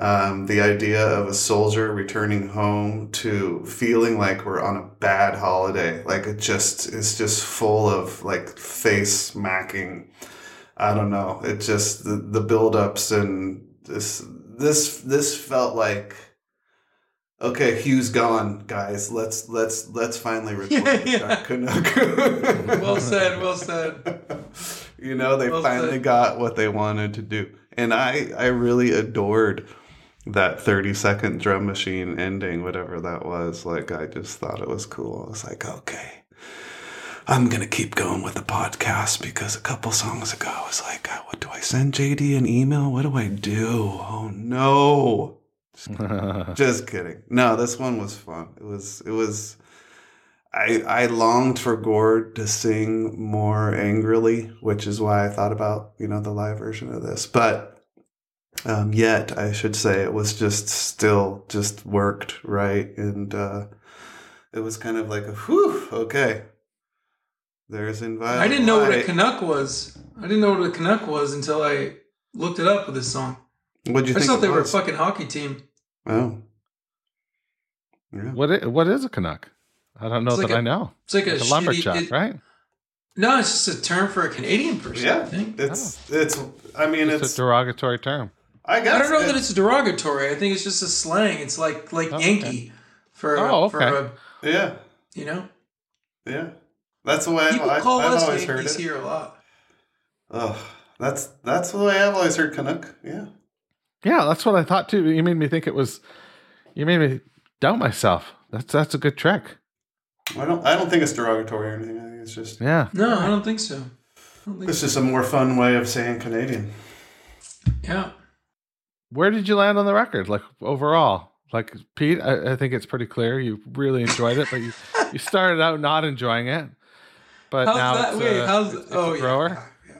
um, the idea of a soldier returning home to feeling like we're on a bad holiday. Like it just it's just full of like face smacking. I don't know. It just the the buildups and this this this felt like okay, Hugh's gone, guys. Let's let's let's finally record Yeah, yeah. Well said, well said. you know, they Well finally said. got what they wanted to do, and I I really adored that 30 second drum machine ending whatever that was like i just thought it was cool i was like okay i'm gonna keep going with the podcast because a couple songs ago i was like what do i send jd an email what do i do oh no just kidding. No, this one was fun. It was it was I I longed for Gord to sing more angrily, which is why I thought about, you know, the live version of this. But um, yet I should say it was just still just worked right and uh it was kind of like a whew, okay. There's invited. I didn't know what a Canuck was. I didn't know what a Canuck was until I looked it up with this song. What'd you I think? just thought it they were a fucking hockey team. Oh. Yeah. What is, what is a Canuck? I don't know It's that like a- I know. It's like a, Like a shitty- lumberjack, it- right? No, it's just a term for a Canadian person. I Yeah, think. it's it's. I mean, It's, it's. a derogatory term. I guess I don't know it- that it's derogatory. I think it's just a slang. It's like like Oh, Yankee for Oh, for a, Yeah, you know. yeah. That's the way I've, People I've, call I've us always heard Yankees it. here a lot. Oh, that's that's the way I've always heard Canuck. Yeah. Yeah, that's what I thought too. You made me think it was. You made me doubt myself. That's that's a good trick. I don't. I don't think it's derogatory or anything. I think it's just. Yeah. No, I don't think so. I don't think It's so. just a more fun way of saying Canadian. Yeah. Where did you land on the record? Like overall, like Pete, I, I think it's pretty clear you really enjoyed it, but you you started out not enjoying it, but How's now that? it's, Wait, a, how's it's, it's oh a yeah, grower. yeah.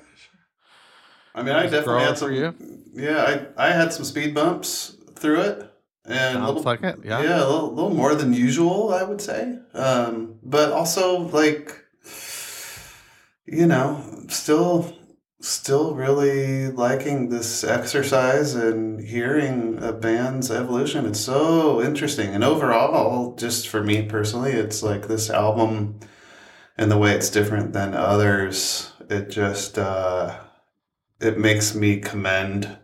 I mean, I definitely had some. you? Yeah, I I had some speed bumps through it, and a Sounds little, like it, yeah. yeah, a little, little more than usual, I would say. Um, but also like, you know, still, still really liking this exercise and hearing a band's evolution. It's so interesting, and overall, just for me personally, it's like this album and the way it's different than others. It just uh, it makes me commend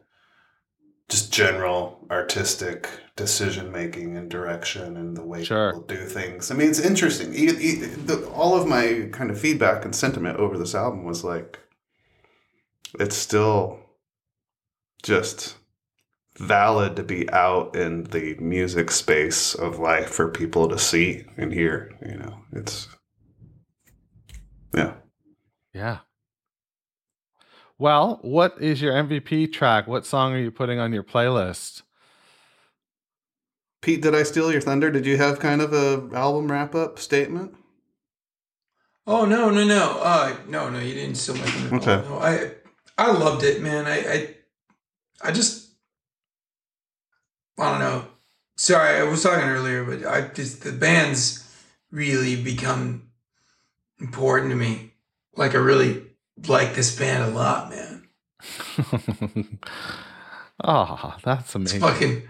just general artistic decision making and direction and the way Sure. people do things. I mean, it's interesting. E- e- the, all of my kind of feedback and sentiment over this album was like, it's still just valid to be out in the music space of life for people to see and hear. You know, it's yeah. Yeah. Well, what is your MVP track? What song are you putting on your playlist? Pete, did I steal your thunder? Did you have kind of a album wrap up statement? Oh no, no, no. Uh no, no, you didn't steal my thunder. Okay. No, I I loved it, man. I I I just I don't know. Sorry, I was talking earlier, but I just the band's really become important to me. Like I really like this band a lot, man. oh, that's amazing. It's fucking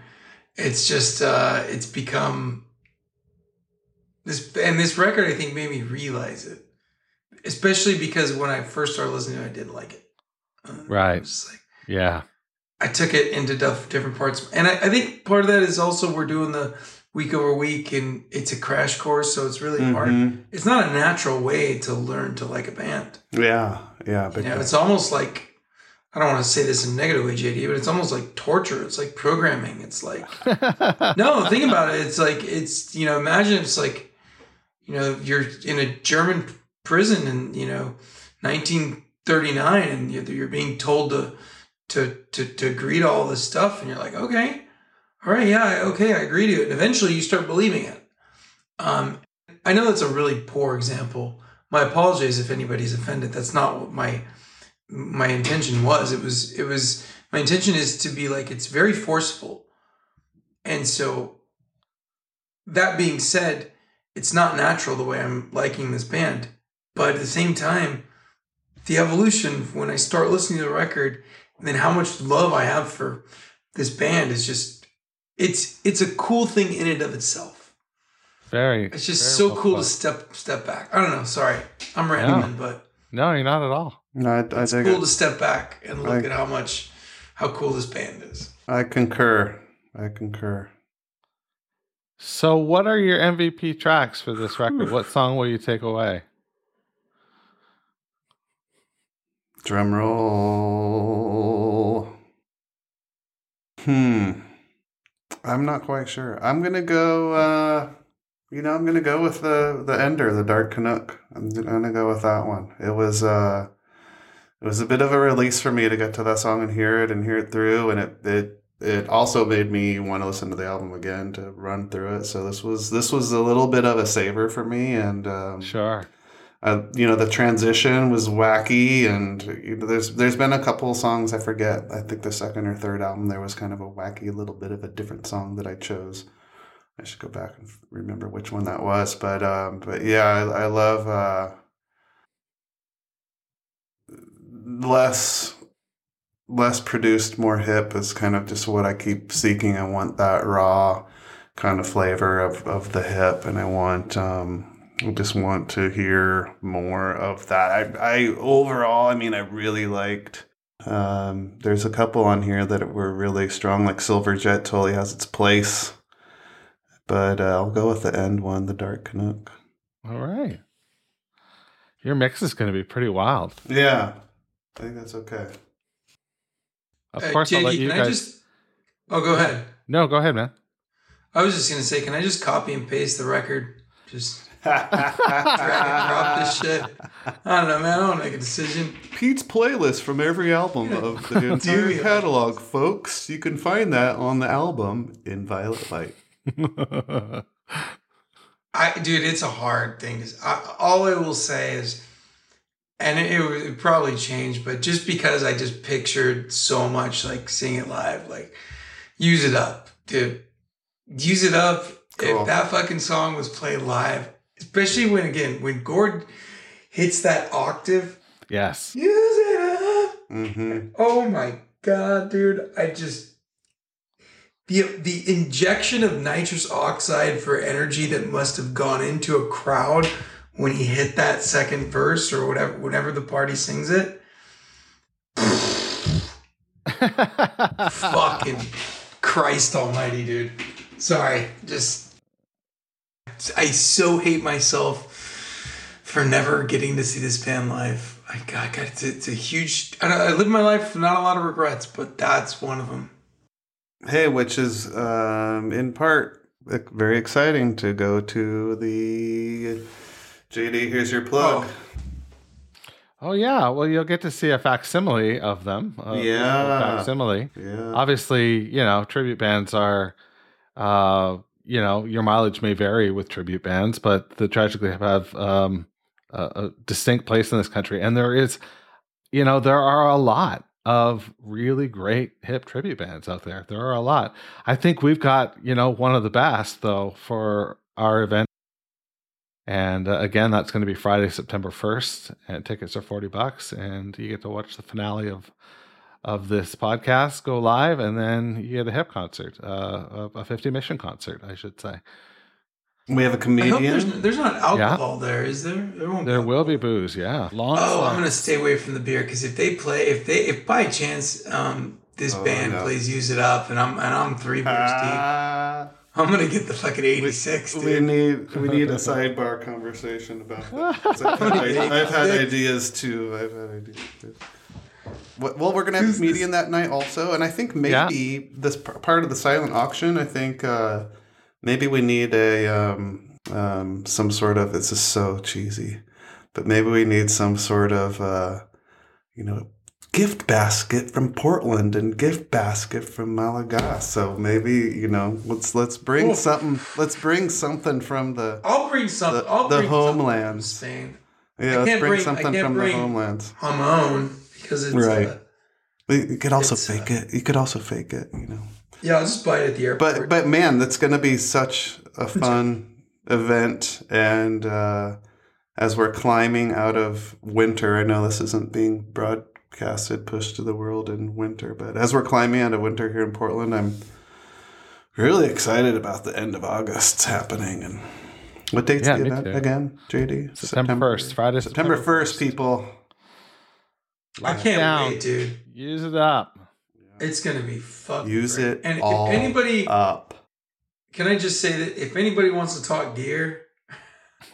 it's just uh it's become this and this record I think made me realize it. Especially because when I first started listening to it, I didn't like it. Right. like Yeah. I took it into different parts. And I, I think part of that is also we're doing the week over week and it's a crash course, so it's really hard. Mhm. It's not a natural way to learn to like a band. Yeah, yeah. You know, it's almost like I don't want to say this in a negative way, JD, but it's almost like torture. It's like programming. It's like no, think about it. It's like it's you know, imagine it's like you know you're in a German prison in you know 1939, and you're you're being told to to to to agree to all this stuff, and you're like, okay, all right, yeah, okay, I agree to it. And eventually, you start believing it. Um, I know that's a really poor example. My apologies if anybody's offended. That's not what my my intention was. It was it was my intention is to be like it's very forceful. And so that being said, it's not natural the way I'm liking this band. But at the same time, the evolution when I start listening to the record and then how much love I have for this band is just it's it's a cool thing in and of itself. very. It's just very so well cool put. to step step back. I don't know, sorry. I'm rambling, but No, you're not at all. No, I, I it's think cool to step back and look Right. at how much how cool this band is. I concur. I concur. So, what are your MVP tracks for this record? what song will you take away? Drum roll. Hmm. I'm not quite sure. I'm gonna go. uh You know, I'm gonna go with the the Ender, the Dark Canuck. I'm gonna go with that one. It was. uh It was a bit of a release for me to get to that song and hear it and hear it through, and it it it also made me want to listen to the album again to run through it. So this was this was a little bit of a saver for me, and um, Sure. Uh, you know the transition was wacky and there's there's been a couple songs i forget i think the second or third album there was kind of a wacky little bit of a different song that i chose. I should go back and remember which one that was but um but yeah i, I love uh less less produced more hip is kind of just what i keep seeking. I want that raw kind of flavor of, of the hip and i want um I just want to hear more of that. I, I overall, I mean, I really liked. Um, there's a couple on here that were really strong, like Silver Jet totally has its place, but uh, I'll go with the end one, the Dark Canuck. All right. Your mix is going to be pretty wild. Yeah, I think that's okay. Of Uh, course, I'll let you can guys. I just Oh go ahead. No, go ahead, man. I was just gonna say, can I just copy and paste the record? Just drag and drop this shit. I don't know, man. I don't make a decision. Pete's playlist from every album of the entire catalog, folks. You can find that on the album in Violet Light. I, dude, it's a hard thing. To, I, all I will say is, and it, it would it'd probably change, but just because I just pictured so much like seeing it live, like use it up, dude. Use it up. Cool. If that fucking song was played live, especially when again when Gord hits that octave, yes. use it up. Mm-hmm. Oh my god, dude! I just the the injection of nitrous oxide for energy that must have gone into a crowd when he hit that second verse or whatever whenever the party sings it. Fucking Christ Almighty, dude. Sorry, just I so hate myself for never getting to see this band live. I got, got it's, it's a huge. I, I live my life with not a lot of regrets, but that's one of them. Hey, which is um, in part uh, very exciting to go to the JD. Here's your plug. Oh. Oh yeah, well you'll get to see a facsimile of them. a physical Yeah. facsimile. Yeah. Obviously, you know tribute bands are, uh, you know, your mileage may vary with tribute bands, but the Tragically Hip um, a, a distinct place in this country, and there is, you know, there are a lot of really great hip tribute bands out there. There are a lot. I think we've got you know one of the best though for our event. And uh, again, that's going to be Friday, September first, and tickets are forty bucks, and you get to watch the finale of of this podcast go live, and then you get a hip concert, uh, a, a fifty mission concert, I should say. we have a I hope there's, comedian. there's not alcohol there, is there? There, won't There will be booze, yeah. Long. Oh, I'm gonna stay away from the beer because if they play, if they, if by chance, um, this Oh, band no. plays "Use It Up" and I'm and I'm three beers deep, Ah, I'm gonna get the fucking 86, we dude. need we need a sidebar conversation about that. I've, had, I've had ideas too. I've had ideas too. What- Well, we're gonna have a comedian that night also, and I think maybe this p- part of the silent auction. I think uh, maybe we need a um, um, some sort of. This is so cheesy, but maybe we need some sort of uh, you know gift basket from Portland and gift basket from Malaga. So maybe you know let's let's bring Oof. something. Let's bring something from the I'll bring something. the- I'll the bring something from homelands. Spain. yeah. I Let's bring, bring- something from bring- the homelands. on my own because it's Right. uh, But You could also It's, uh, fake it. You could also fake it. You know. yeah. I'll just buy it at the airport. But but man, that's going to be such a fun event. And uh, as we're climbing out of winter, I know this isn't being broadcasted, pushed to the world in winter, but as we're climbing out of winter here in Portland, I'm really excited about the end of August happening. And what date's Yeah, the me event too. again, JD? September 1st, Friday, September September first, people. I can't down. wait, dude. Use it up. It's gonna be fucking. Use great. it And all if anybody, up. can I just say that if anybody wants to talk gear,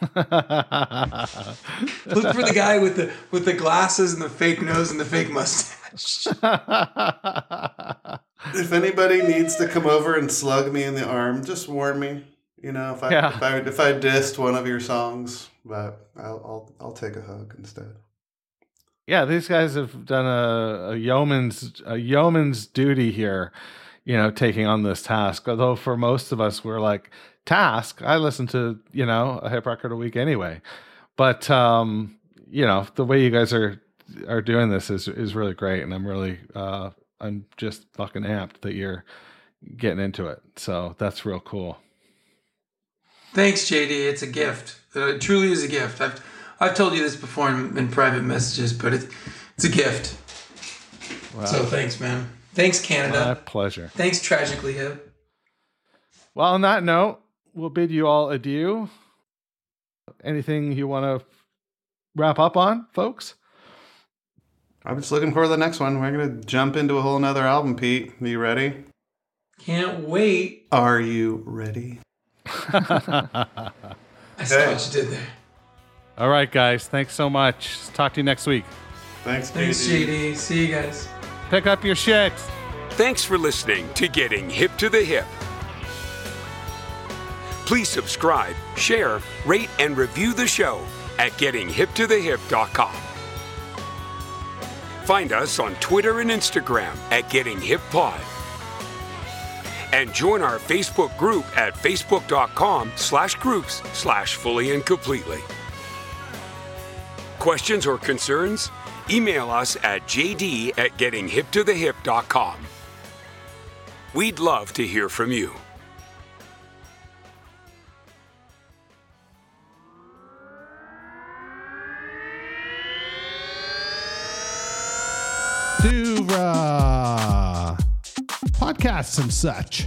look for the guy with the with the glasses and the fake nose and the fake mustache. If anybody needs to come over and slug me in the arm, just warn me. You know, if I Yeah. if I if I dissed one of your songs, but I'll I'll, I'll take a hug instead. Yeah, these guys have done a, a yeoman's a yeoman's duty here, you know, taking on this task. Although for most of us, we're like task. I listen to you know a hip record a week anyway, but um, you know the way you guys are are doing this is is really great, and I'm really uh, I'm just fucking amped that you're getting into it. So that's real cool. Thanks, JD. It's a gift. Uh, It truly is a gift. I've I've told you this before in, in private messages, but it's it's a gift. Wow. So thanks, man. Thanks, Canada. My pleasure. Thanks, Tragically Hip. Well, on that note, we'll bid you all adieu. Anything you want to wrap up on, folks? I'm just looking for the next one. We're gonna jump into a whole nother album, Pete. Are you ready? Can't wait. Are you ready? I saw Hey. what you did there. All right, guys. Thanks so much. Talk to you next week. Thanks, Thanks, JD. See you guys. Pick up your shit. Thanks for listening to Getting Hip to the Hip. Please subscribe, share, rate, and review the show at gettinghiptothehip.com. Find us on Twitter and Instagram at Getting Hip Pod. And join our Facebook group at facebook.com slash groups slash fully and completely. Questions or concerns? Email us at jd at gettinghiptothehip.com. We'd love to hear from you. Duvra. Podcasts and such.